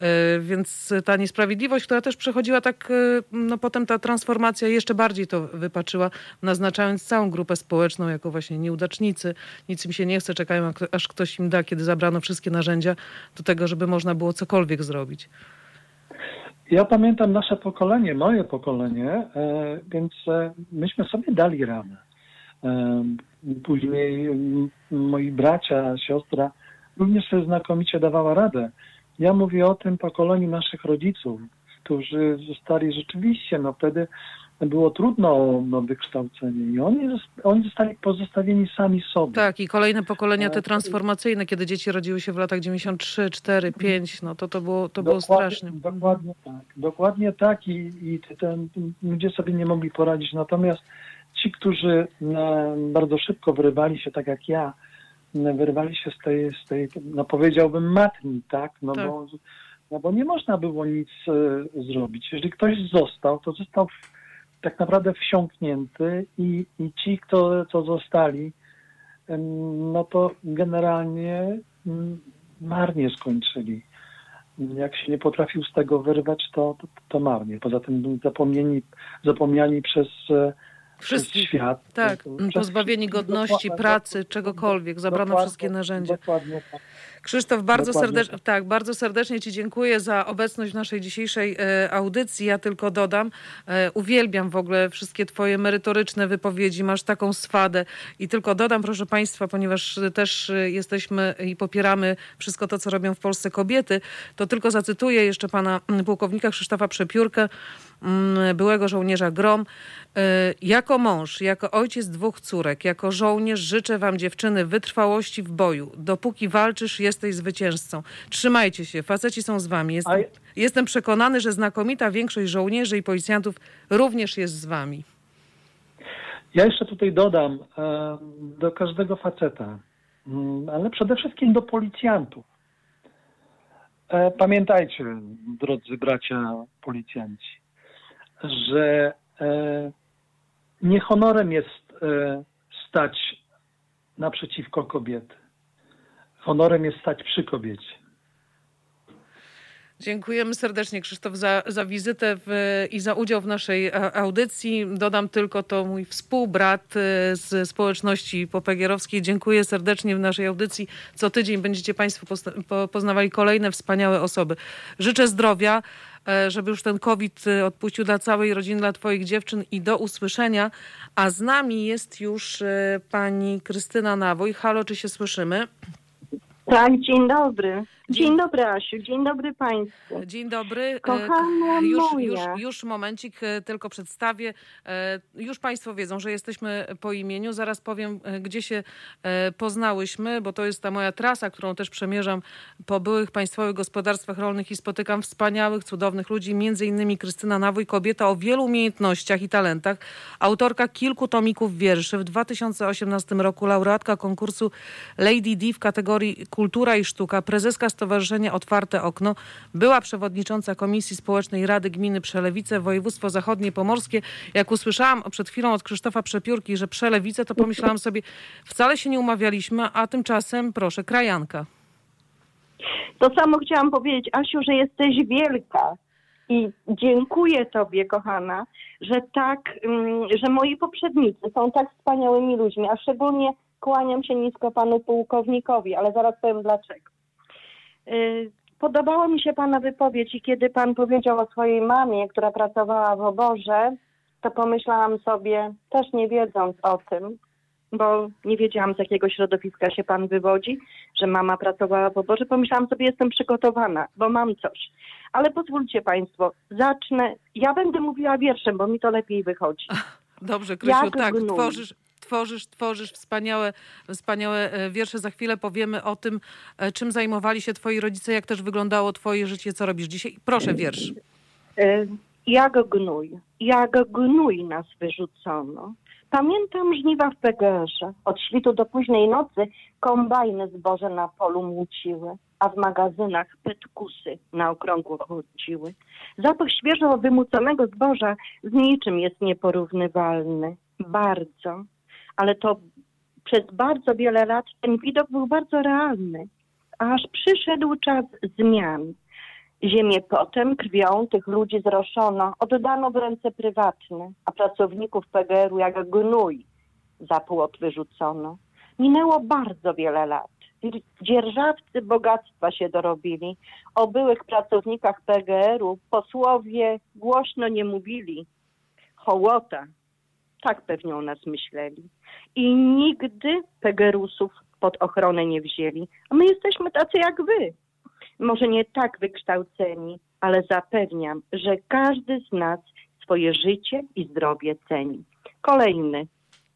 E, więc ta niesprawiedliwość, która też przechodziła tak, no potem ta transformacja jeszcze bardziej to wypaczyła, naznaczając całą grupę społeczną jako właśnie nieudaczników nic im się nie chce, czekają aż ktoś im da, kiedy zabrano wszystkie narzędzia do tego, żeby można było cokolwiek zrobić. Ja pamiętam nasze pokolenie, moje pokolenie, e, więc e, myśmy sobie dali radę. E, później moi bracia, siostra również sobie znakomicie dawała radę. Ja mówię o tym pokoleniu naszych rodziców, którzy zostali rzeczywiście, no wtedy było trudno o wykształcenie i oni, oni zostali pozostawieni sami sobie. Tak, i kolejne pokolenia te transformacyjne, kiedy dzieci rodziły się w latach 93, 4, 5, no to to było, to było straszne. Dokładnie tak, dokładnie tak i, i ten, ludzie sobie nie mogli poradzić. Natomiast ci, którzy no, bardzo szybko wyrywali się, tak jak ja, wyrwali się z tej, z tej no powiedziałbym matni, tak, no tak. bo no bo nie można było nic e, zrobić. Jeżeli ktoś został, to został w, tak naprawdę wsiąknięty i, i ci, kto, co zostali, no to generalnie mm, marnie skończyli. Jak się nie potrafił z tego wyrwać, to, to, to marnie. Poza tym zapomnieni, zapomniani przez, e, Wszystkich. świat. Tak, Przez pozbawieni godności, pracy, czegokolwiek. Zabrano wszystkie narzędzia. Dokładnie tak. Krzysztof, bardzo, Dokładnie serdecz... tak. tak, bardzo serdecznie Ci dziękuję za obecność w naszej dzisiejszej e, audycji. Ja tylko dodam, e, uwielbiam w ogóle wszystkie Twoje merytoryczne wypowiedzi, masz taką swadę. I tylko dodam, proszę Państwa, ponieważ też e, jesteśmy i popieramy wszystko to, co robią w Polsce kobiety, to tylko zacytuję jeszcze pana mm, pułkownika Krzysztofa Przepiórkę, mm, byłego żołnierza GROM. Jako mąż, jako ojciec dwóch córek, jako żołnierz życzę wam dziewczyny wytrwałości w boju. Dopóki walczysz, jesteś zwycięzcą. Trzymajcie się, faceci są z wami. Jestem, A jestem przekonany, że znakomita większość żołnierzy i policjantów również jest z wami. Ja jeszcze tutaj dodam do każdego faceta, mm, ale przede wszystkim do policjantów. E, Pamiętajcie, drodzy bracia policjanci, że e, nie honorem jest e, stać naprzeciwko kobiety. Honorem jest stać przy kobiecie. Dziękujemy serdecznie Krzysztof za, za wizytę w, i za udział w naszej audycji. Dodam tylko to mój współbrat e, z społeczności popegierowskiej. Dziękuję serdecznie w naszej audycji. Co tydzień będziecie Państwo poznawali kolejne wspaniałe osoby. Życzę zdrowia, e, żeby już ten COVID e, odpuścił dla całej rodziny, dla Twoich dziewczyn i do usłyszenia. A z nami jest już e, pani Krystyna Nawoj. Halo, czy się słyszymy? Tak, dzień dobry. Dzień dobry, Asiu. Dzień dobry Państwu. Dzień dobry. E, Kochana już, moja. już, już momencik, e, tylko przedstawię. E, Już Państwo wiedzą, że jesteśmy po imieniu. Zaraz powiem, e, gdzie się e, poznałyśmy, bo to jest ta moja trasa, którą też przemierzam po byłych państwowych gospodarstwach rolnych i spotykam wspaniałych, cudownych ludzi, między innymi Krystyna Nawój, kobieta o wielu umiejętnościach i talentach, autorka kilku tomików wierszy. W 2018 roku laureatka konkursu Lady D w kategorii Kultura i Sztuka, prezeska Stowarzyszenia Otwarte Okno, była przewodnicząca Komisji Społecznej Rady Gminy Przelewice, województwo zachodnie pomorskie. Jak usłyszałam przed chwilą od Krzysztofa Przepiórki, że Przelewice, to pomyślałam sobie, wcale się nie umawialiśmy, a tymczasem, proszę, krajanka. To samo chciałam powiedzieć, Asiu, że jesteś wielka. I dziękuję Tobie, kochana, że tak, mm, że moi poprzednicy są tak wspaniałymi ludźmi, a szczególnie kłaniam się nisko panu pułkownikowi, ale zaraz powiem dlaczego. Y, Podobała mi się pana wypowiedź i kiedy pan powiedział o swojej mamie, która pracowała w oborze, to pomyślałam sobie, też nie wiedząc o tym, bo nie wiedziałam z jakiego środowiska się pan wywodzi, że mama pracowała w oborze, pomyślałam sobie, jestem przygotowana, bo mam coś. Ale pozwólcie państwo, zacznę, ja będę mówiła wierszem, bo mi to lepiej wychodzi. Dobrze, Krysiu, Jak tak, gnój. tworzysz, tworzysz, tworzysz wspaniałe, wspaniałe e, wiersze. Za chwilę powiemy o tym, e, czym zajmowali się twoi rodzice, jak też wyglądało twoje życie, co robisz dzisiaj. Proszę, wiersz. Y, Jak gnój, jak gnój nas wyrzucono. Pamiętam żniwa w PGR-ze. Od świtu do późnej nocy kombajny zboże na polu młóciły, a w magazynach petkusy na okrągło chodziły. Zapach świeżo wymuconego zboża z niczym jest nieporównywalny. Bardzo. Ale to przez bardzo wiele lat ten widok był bardzo realny. Aż przyszedł czas zmian. Ziemię potem, krwią tych ludzi zroszono, oddano w ręce prywatne, a pracowników PGR-u jak gnój za płot wyrzucono. Minęło bardzo wiele lat. Dzierżawcy bogactwa się dorobili. O byłych pracownikach PGR-u posłowie głośno nie mówili. Hołota, tak pewnie o nas myśleli. I nigdy PGR-usów pod ochronę nie wzięli. A my jesteśmy tacy jak wy może nie tak wykształceni, ale zapewniam, że każdy z nas swoje życie i zdrowie ceni. Kolejny.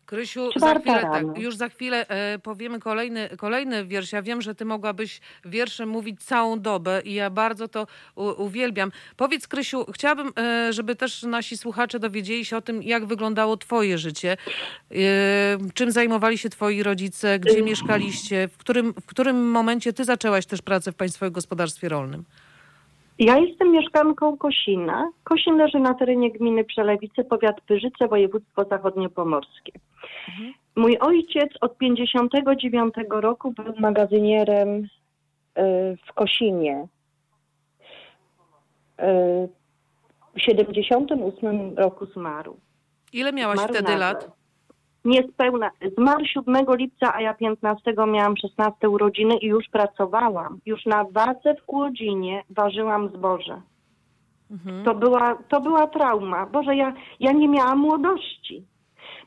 Krysiu, za chwilę, tak, już za chwilę e, powiemy kolejny, kolejny wiersz. Ja wiem, że ty mogłabyś wierszem mówić całą dobę i ja bardzo to u, uwielbiam. Powiedz, Krysiu, chciałabym, e, żeby też nasi słuchacze dowiedzieli się o tym, jak wyglądało twoje życie, e, czym zajmowali się twoi rodzice, gdzie mieszkaliście, w którym, w którym momencie ty zaczęłaś też pracę w Państwowym Gospodarstwie Rolnym. Ja jestem mieszkanką Kosina. Kosin leży na terenie gminy Przelewice, powiat Pyrzyce, województwo zachodniopomorskie. Mój ojciec od 59 roku był magazynierem y, w Kosinie. Y, W 78 roku zmarł. Ile miałaś Zmarł wtedy nagle. lat? Niespełna. Zmarł 7 lipca, a ja 15 miałam 16 urodziny i już pracowałam. Już na wadze w Kłodzinie ważyłam zboże. Mhm. To była, to była trauma. Boże, ja, ja nie miałam młodości.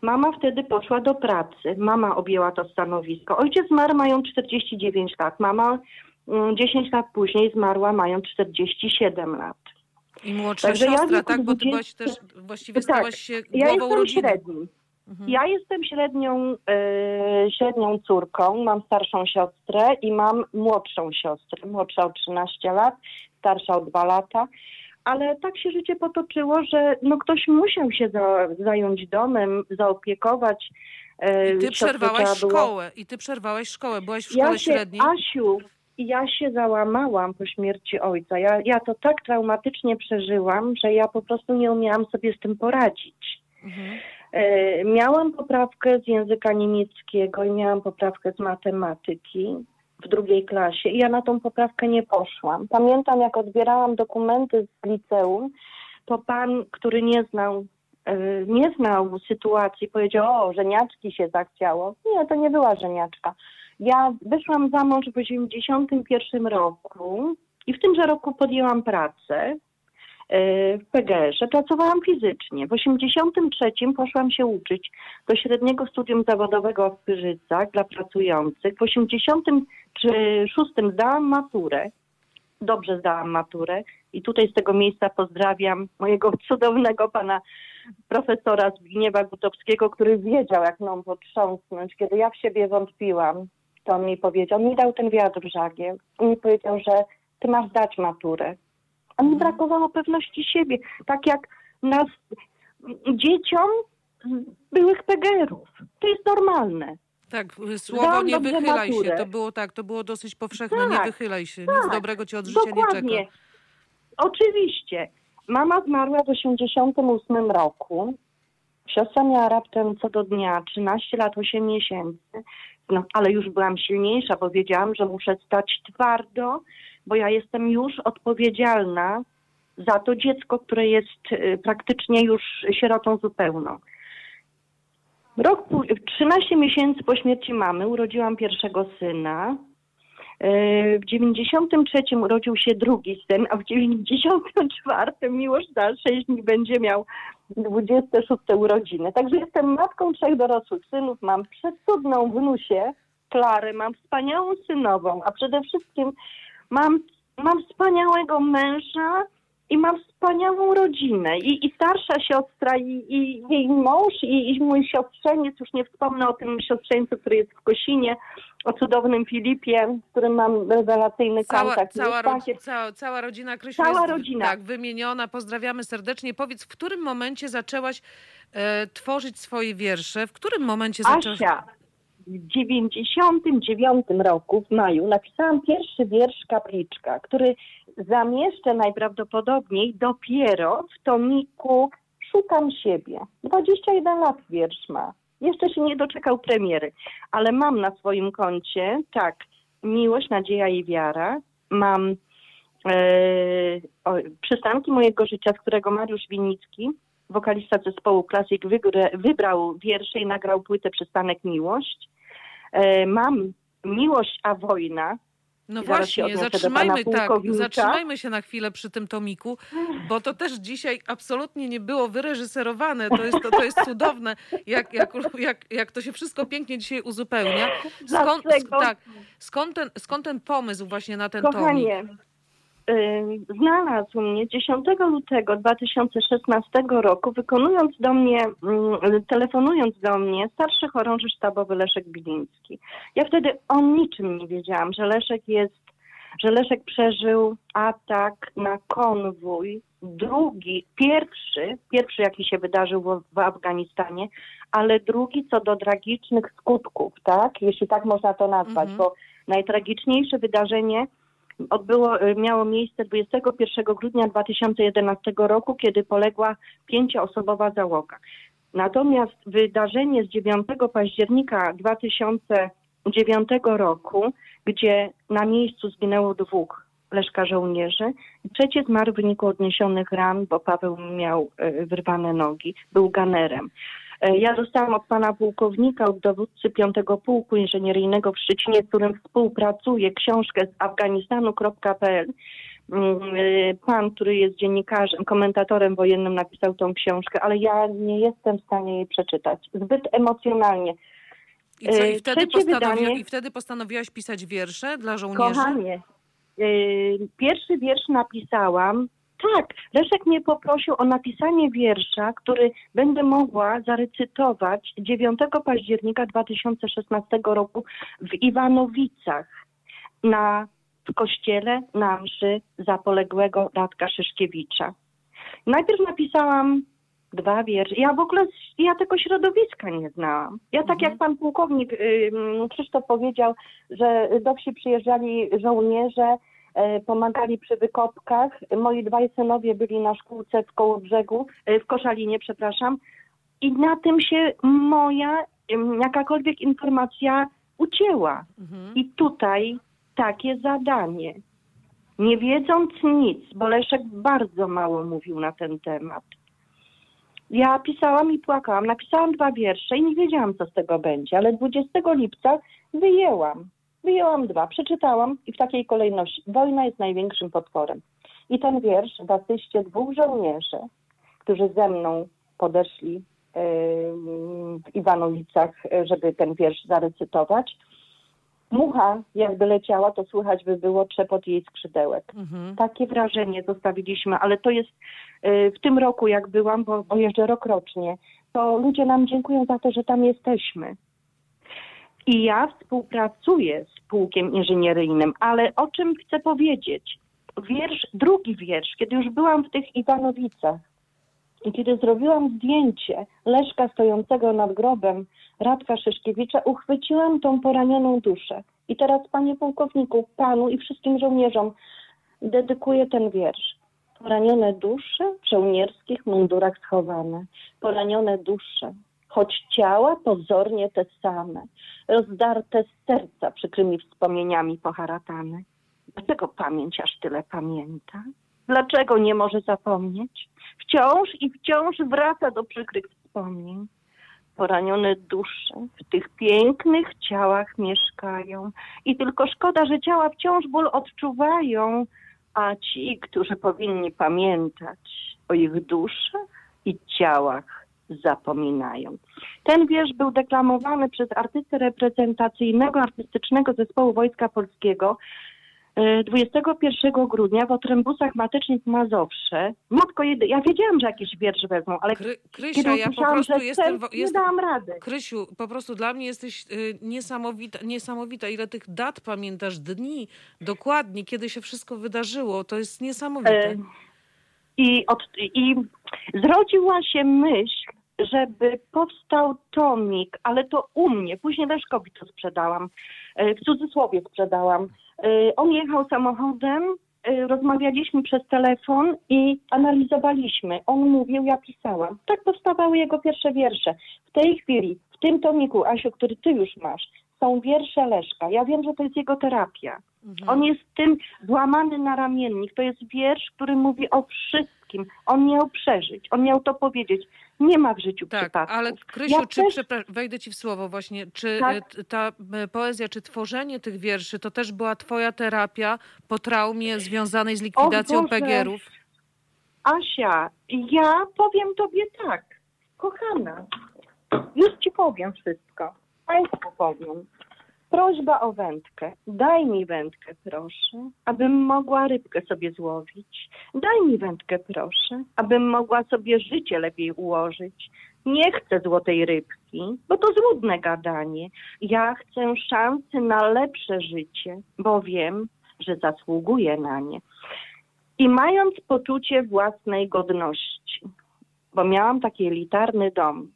Mama wtedy poszła do pracy. Mama objęła to stanowisko. Ojciec zmarł mając 49 lat. Mama mm, 10 lat później zmarła mając 47 lat. I młodsza Także ja siostra, wieku tak? Bo ty 20 byłaś też, właściwie Tak. stałaś się Ja głową jestem rodziny. średnim. Mhm. Ja jestem średnią, e, średnią córką, mam starszą siostrę i mam młodszą siostrę. Młodsza o 13 lat, starsza o 2 lata. Ale tak się życie potoczyło, że no ktoś musiał się za, zająć domem, zaopiekować. E, I ty przerwałaś szkołę. I ty przerwałaś szkołę. Byłaś w szkole Ja się, średniej. Asiu, ja się załamałam po śmierci ojca. Ja, ja to tak traumatycznie przeżyłam, że ja po prostu nie umiałam sobie z tym poradzić. Mhm. E, Miałam poprawkę z języka niemieckiego i miałam poprawkę z matematyki w drugiej klasie i ja na tą poprawkę nie poszłam. Pamiętam, jak odbierałam dokumenty z liceum, to pan, który nie znał, e, nie znał sytuacji, powiedział, o, żeniaczki się zachciało. Nie, to nie była żeniaczka. Ja wyszłam za mąż w 1981 roku i w tymże roku podjęłam pracę w PGR-ze. Pracowałam fizycznie. W 83 poszłam się uczyć do średniego studium zawodowego w Pyrzycach dla pracujących. W 86 zdałam maturę. Dobrze zdałam maturę i tutaj z tego miejsca pozdrawiam mojego cudownego pana profesora Zbigniewa Gutowskiego, który wiedział, jak mną potrząsnąć. Kiedy ja w siebie wątpiłam, to on mi powiedział, mi dał ten wiatr w żagie i mi powiedział, że ty masz zdać maturę. A mi brakowało pewności siebie. Tak jak nas dzieciom byłych PGR-ów. To jest normalne. Tak, słowo nie wychylaj się. maturę. To było tak, to było dosyć powszechne. Tak, nie wychylaj się. Nic tak, dobrego cię od życia nie Dokładnie. czeka. Oczywiście. Mama zmarła w 88 roku. Siostra miała raptem co do dnia 13 lat 8 miesięcy. No, ale już byłam silniejsza, bo wiedziałam, że muszę stać twardo, bo ja jestem już odpowiedzialna za to dziecko, które jest y, praktycznie już sierotą zupełną. Rok, pó- 13 miesięcy po śmierci mamy urodziłam pierwszego syna. Yy, W 93 urodził się drugi syn, a w 94 Miłosz Dalszeźnik będzie miał 26 urodziny. Także jestem matką trzech dorosłych synów, mam przecudną wnusię, Klarę, mam wspaniałą synową, a przede wszystkim mam, mam wspaniałego męża i mam wspaniałą rodzinę. I, i starsza siostra, i, i jej mąż, i, i mój siostrzeniec, już nie wspomnę o tym siostrzeńcu, który jest w Kosinie, o cudownym Filipie, z którym mam rewelacyjny Cała, kontakt. cała, ro, cała, cała rodzina Krysiu Cała jest rodzina. Tak, wymieniona. Pozdrawiamy serdecznie. Powiedz, w którym momencie zaczęłaś e, tworzyć swoje wiersze? W którym momencie zaczęłaś... Asia, 99 roku, w maju, napisałam pierwszy wiersz Kapliczka, który zamieszczę najprawdopodobniej dopiero w tomiku Szukam siebie. 21 lat wiersz ma. Jeszcze się nie doczekał premiery, ale mam na swoim koncie, tak, Miłość, Nadzieja i Wiara. Mam e, o, Przystanki mojego życia, z którego Mariusz Winnicki, wokalista zespołu Classic, wygra, wybrał wiersze i nagrał płytę Przystanek Miłość. E, mam Miłość, a wojna. No właśnie, zatrzymajmy, tak, zatrzymajmy się na chwilę przy tym tomiku, bo to też dzisiaj absolutnie nie było wyreżyserowane. To jest, to, to jest cudowne, jak, jak, jak, jak to się wszystko pięknie dzisiaj uzupełnia. Skąd, tak, skąd, ten, skąd ten pomysł właśnie na ten tomik? Kochanie, y, znalazł mnie 10 lutego 2016 roku, wykonując do mnie, mm, telefonując do mnie starszy chorąży sztabowy Leszek Biliński. Ja wtedy o niczym nie wiedziałam, że Leszek jest, że Leszek przeżył atak na konwój, drugi, pierwszy, pierwszy jaki się wydarzył w, w Afganistanie, ale drugi co do tragicznych skutków, tak? Jeśli tak można to nazwać, Mhm. bo najtragiczniejsze wydarzenie odbyło, y, miało miejsce 21 grudnia 2011 roku, kiedy poległa pięcioosobowa załoga. Natomiast wydarzenie z 9 października 2009 roku, gdzie na miejscu zginęło dwóch Leszka żołnierzy, trzeci zmarł w wyniku odniesionych ran, bo Paweł miał y, wyrwane nogi, był ganerem. E, Ja dostałam od pana pułkownika, od dowódcy 5 Pułku Inżynieryjnego w Szczecinie, z którym współpracuję, książkę z afganistanu.pl. Mm, y, Pan, który jest dziennikarzem, komentatorem wojennym, napisał tą książkę, ale ja nie jestem w stanie jej przeczytać. Zbyt emocjonalnie. I, co, i, E, wtedy postanowi, wydanie- I wtedy postanowiłaś pisać wiersze dla żołnierzy? Kochanie, pierwszy wiersz napisałam. Tak, Leszek mnie poprosił o napisanie wiersza, który będę mogła zarecytować 9 października 2016 roku w Iwanowicach na, w kościele na mszy za poległego Radka Szyszkiewicza. Najpierw napisałam dwa wiersze. Ja w ogóle, ja tego środowiska nie znałam. Ja tak jak pan pułkownik ym, Krzysztof powiedział, że do wsi przyjeżdżali żołnierze, pomagali przy wykopkach. Moi dwaj synowie byli na szkółce w Kołobrzegu, e, w Koszalinie, przepraszam. I na tym się moja jakakolwiek informacja ucięła. Mhm. I tutaj takie zadanie. Nie wiedząc nic, bo Leszek bardzo mało mówił na ten temat. Ja pisałam i płakałam. Napisałam dwa wiersze i nie wiedziałam, co z tego będzie, ale 20 lipca wyjęłam. Wyjęłam dwa, przeczytałam i w takiej kolejności. Wojna jest największym potworem. I ten wiersz w asyście dwóch żołnierzy, którzy ze mną podeszli w Iwanowicach, żeby ten wiersz zarecytować. Mucha, jakby leciała, to słychać by było trzepot jej skrzydełek. Mhm. Takie wrażenie zostawiliśmy, ale to jest y, w tym roku, jak byłam, bo, bo jeżdżę rokrocznie, to ludzie nam dziękują za to, że tam jesteśmy. I ja współpracuję z pułkiem inżynieryjnym, ale o czym chcę powiedzieć? Wiersz, drugi wiersz, kiedy już byłam w tych Iwanowicach i kiedy zrobiłam zdjęcie Leszka stojącego nad grobem Radka Szyszkiewicza, uchwyciłam tą poranioną duszę. I teraz, panie pułkowniku, panu i wszystkim żołnierzom dedykuję ten wiersz. Poranione dusze w żołnierskich mundurach schowane. Poranione dusze, choć ciała pozornie te same. Rozdarte z serca przykrymi wspomnieniami poharatane. Dlaczego pamięć aż tyle pamięta? Dlaczego nie może zapomnieć? Wciąż i wciąż wraca do przykrych wspomnień. Poranione dusze w tych pięknych ciałach mieszkają i tylko szkoda, że ciała wciąż ból odczuwają, a ci, którzy powinni pamiętać o ich duszach i ciałach, zapominają. Ten wiersz był deklamowany przez artystę reprezentacyjnego artystycznego zespołu Wojska Polskiego e, 21 grudnia w Otrębusach Matycznych w Mazowsze. Matko, ja wiedziałam, że jakiś wiersz wezmą, ale Kry, Krysia, ja po prostu jestem... chcę, wo- nie jestem dałam rady. Krysiu, po prostu dla mnie jesteś y, niesamowita, niesamowita. Ile tych dat pamiętasz, dni, dokładnie, kiedy się wszystko wydarzyło. To jest niesamowite. E, I, od, I zrodziła się myśl, żeby powstał tomik, ale to u mnie. Później Leszkowi to sprzedałam. E, W cudzysłowie sprzedałam. E, On jechał samochodem, e, rozmawialiśmy przez telefon i analizowaliśmy. On mówił, ja pisałam. Tak powstawały jego pierwsze wiersze. W tej chwili, w tym tomiku, Asiu, który ty już masz, są wiersze Leszka. Ja wiem, że to jest jego terapia. Mhm. On jest tym złamany na ramiennik. To jest wiersz, który mówi o wszystkim. On miał przeżyć, on miał to powiedzieć. Nie ma w życiu Tak, przypadków. ale Krysiu, Ja czy, też- wejdę ci w słowo właśnie, czy Tak. t- ta poezja, czy tworzenie tych wierszy, to też była twoja terapia po traumie związanej z likwidacją. PGR-ów? Asia, ja powiem tobie tak. Kochana, już ci powiem wszystko. Państwu powiem. Prośba o wędkę. Daj mi wędkę, proszę, abym mogła rybkę sobie złowić. Daj mi wędkę, proszę, abym mogła sobie życie lepiej ułożyć. Nie chcę złotej rybki, bo to złudne gadanie. Ja chcę szansy na lepsze życie, bo wiem, że zasługuję na nie. I mając poczucie własnej godności, bo miałam taki elitarny dom,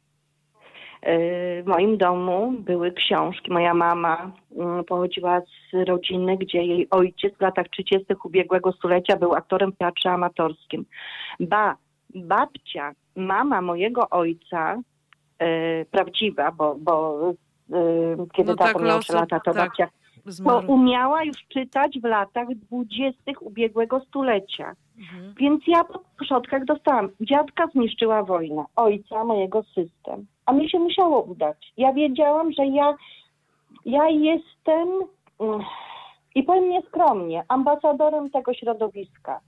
w moim domu były książki. Moja mama mm, pochodziła z rodziny, gdzie jej ojciec w latach 30. ubiegłego stulecia był aktorem w teatrze amatorskim. Ba, babcia, mama mojego ojca, e, prawdziwa, bo, bo e, kiedy No tato tak, 3 lata, to tak. babcia to umiała już czytać w latach dwudziestych ubiegłego stulecia. Mhm. Więc ja po przodkach dostałam. Dziadka zniszczyła wojna, ojca mojego system. A mi się musiało udać. Ja wiedziałam, że ja, ja jestem, mm, i powiem nieskromnie, ambasadorem tego środowiska.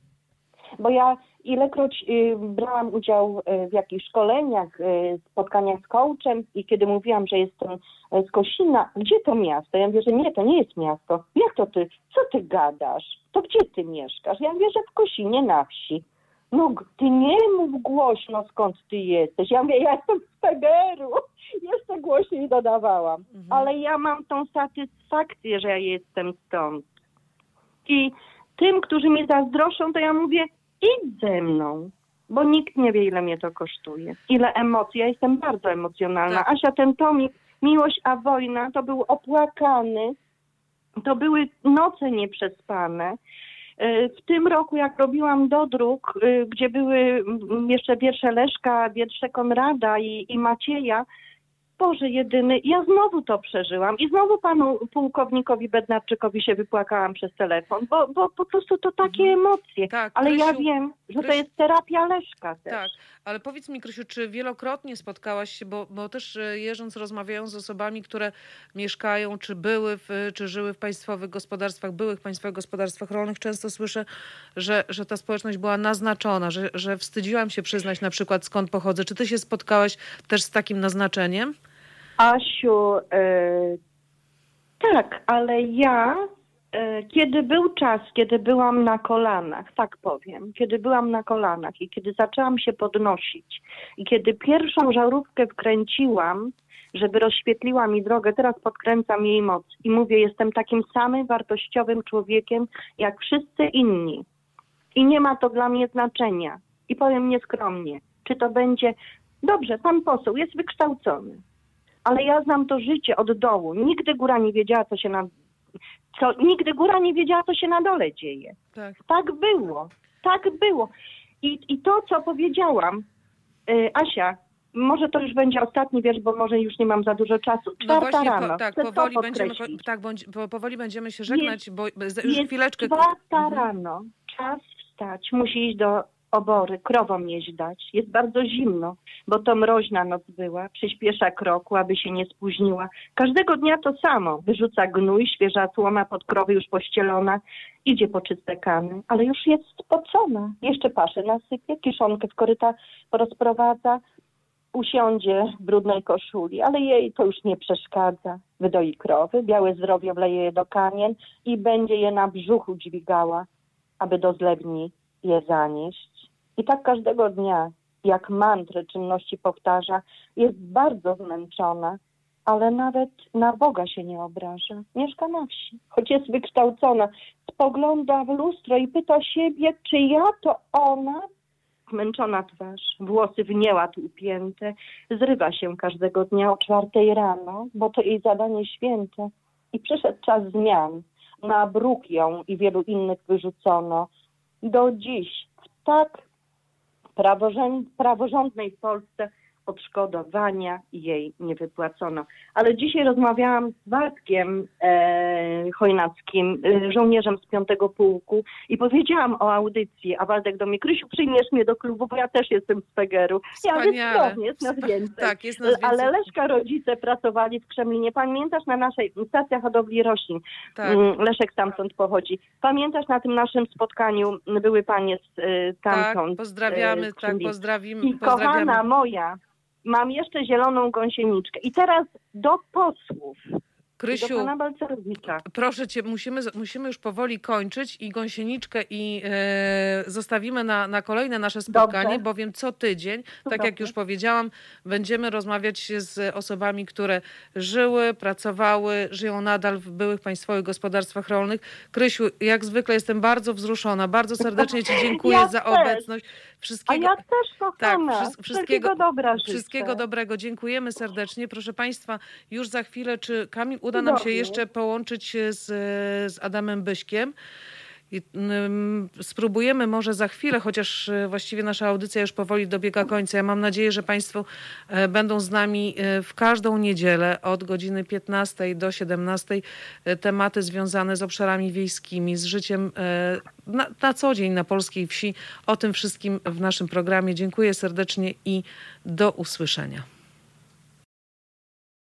Bo ja ilekroć y, brałam udział y, w jakichś szkoleniach, y, spotkaniach z coachem i kiedy mówiłam, że jestem z Kosina, gdzie to miasto? Ja mówię, że nie, to nie jest miasto. Jak to ty? Co ty gadasz? To gdzie ty mieszkasz? Ja mówię, że w Kosinie na wsi. No ty nie mów głośno skąd ty jesteś. Ja mówię, ja jestem z PGR-u. Jeszcze głośniej dodawałam. Mhm. Ale ja mam tą satysfakcję, że ja jestem stąd. I tym, którzy mnie zazdroszczą, to ja mówię, idź ze mną. Bo nikt nie wie, ile mnie to kosztuje. Ile emocji. Ja jestem bardzo emocjonalna. Tak. Asia, ten tomik Miłość a wojna to był opłakany. To były noce nieprzespane. E, W tym roku, jak robiłam dodruk, e, gdzie były mm, jeszcze wiersze Leszka, wiersze Konrada i, i Macieja, Boże jedyny, ja znowu to przeżyłam i znowu panu pułkownikowi Bednarczykowi się wypłakałam przez telefon, bo, bo po prostu to takie emocje. Tak, Ale ja Krysiu, wiem, że to Krysiu- jest terapia Leszka też. Tak, ale powiedz mi, Krysiu, czy wielokrotnie spotkałaś się, bo, bo też e, jeżdżąc rozmawiając z osobami, które mieszkają, czy były, w, czy żyły w państwowych gospodarstwach, byłych państwowych gospodarstwach rolnych, często słyszę, że, że ta społeczność była naznaczona, że, że wstydziłam się przyznać na przykład skąd pochodzę. Czy ty się spotkałaś też z takim naznaczeniem? Asiu, e, tak, ale ja, kiedy był czas, kiedy byłam na kolanach, tak powiem, kiedy byłam na kolanach i kiedy zaczęłam się podnosić i kiedy pierwszą żarówkę wkręciłam, żeby rozświetliła mi drogę, teraz podkręcam jej moc i mówię, jestem takim samym wartościowym człowiekiem jak wszyscy inni. I nie ma to dla mnie znaczenia. I powiem nieskromnie, czy to będzie. Dobrze, pan poseł jest wykształcony, ale ja znam to życie od dołu. Nigdy góra nie wiedziała, co się na. Co, nigdy góra nie wiedziała, co się na dole dzieje. Tak. Tak było. Tak było. I, i to, co powiedziałam, y, Asia, może to już będzie ostatni wiersz, bo może już nie mam za dużo czasu. No Czwarta właśnie, rano. po, tak, to powoli będziemy, podkreślić. tak, bądź, po, powoli będziemy się żegnać, bo bo- już Jest chwileczkę. czwarta rano, czas wstać, musi iść do obory, krowom jeść dać. Jest bardzo zimno, bo to mroźna noc była, przyspiesza kroku, aby się nie spóźniła. Każdego dnia to samo, wyrzuca gnój, świeża słoma pod krowy już pościelona, idzie po czyste kany, ale już jest spocona. Jeszcze paszę nasypie, kiszonkę w koryta rozprowadza, usiądzie w brudnej koszuli, ale jej to już nie przeszkadza. Wydoi krowy, białe zdrowie wleje je do kanien i będzie je na brzuchu dźwigała, aby do zlewni je zanieść. I tak każdego dnia, jak mantrę czynności powtarza, jest bardzo zmęczona, ale nawet na Boga się nie obraża. Mieszka na wsi, choć jest wykształcona. Spogląda w lustro i pyta siebie, czy ja to ona? Zmęczona twarz, włosy w nieład upięte, zrywa się każdego dnia o czwartej rano, bo to jej zadanie święte. I przyszedł czas zmian. Na bruk ją i wielu innych wyrzucono. Do dziś w tak praworządnej Polsce odszkodowania jej nie wypłacono. Ale dzisiaj rozmawiałam z Waldkiem e, Chojnackim, e, żołnierzem z piątego pułku i powiedziałam o audycji, a Waldek do mnie, Krysiu, przyjmiesz mnie do klubu, bo ja też jestem z PGR-u. Ja cudownie, jest nas więcej. Tak, jest nas więcej. Ale Leszka rodzice pracowali w Kremlinie. Pamiętasz na naszej stacji hodowli roślin? Tak. Mm, Leszek stamtąd pochodzi. Pamiętasz na tym naszym spotkaniu były panie z y, Tak, tamtąd. pozdrawiamy, y, tak, Kremlina. pozdrawimy, I kochana pozdrawiamy. moja, mam jeszcze zieloną gąsieniczkę. I teraz do posłów. Krysiu, do pana Balcerowicza. Proszę cię, musimy, musimy już powoli kończyć i gąsieniczkę i e, zostawimy na, na kolejne nasze spotkanie, Dobrze. bowiem co tydzień, tak jak już powiedziałam, będziemy rozmawiać z osobami, które żyły, pracowały, żyją nadal w byłych państwowych gospodarstwach rolnych. Krysiu, jak zwykle jestem bardzo wzruszona, bardzo serdecznie ci dziękuję Ja za też. obecność. A Wszystkiego, ja też kochana. Tak, wszy- wszystkiego, wszystkiego- dobra życzę. Wszystkiego dobrego. Dziękujemy serdecznie. Proszę Państwa, już za chwilę, czy Kamil uda nam się jeszcze połączyć z, z Adamem Byśkiem. I, spróbujemy może za chwilę, chociaż y, właściwie nasza audycja już powoli dobiega końca. Ja mam nadzieję, że Państwo e, będą z nami e, w każdą niedzielę od godziny 15 do 17. e, Tematy związane z obszarami wiejskimi, z życiem e, na, na co dzień na polskiej wsi. O tym wszystkim w naszym programie. Dziękuję serdecznie i do usłyszenia.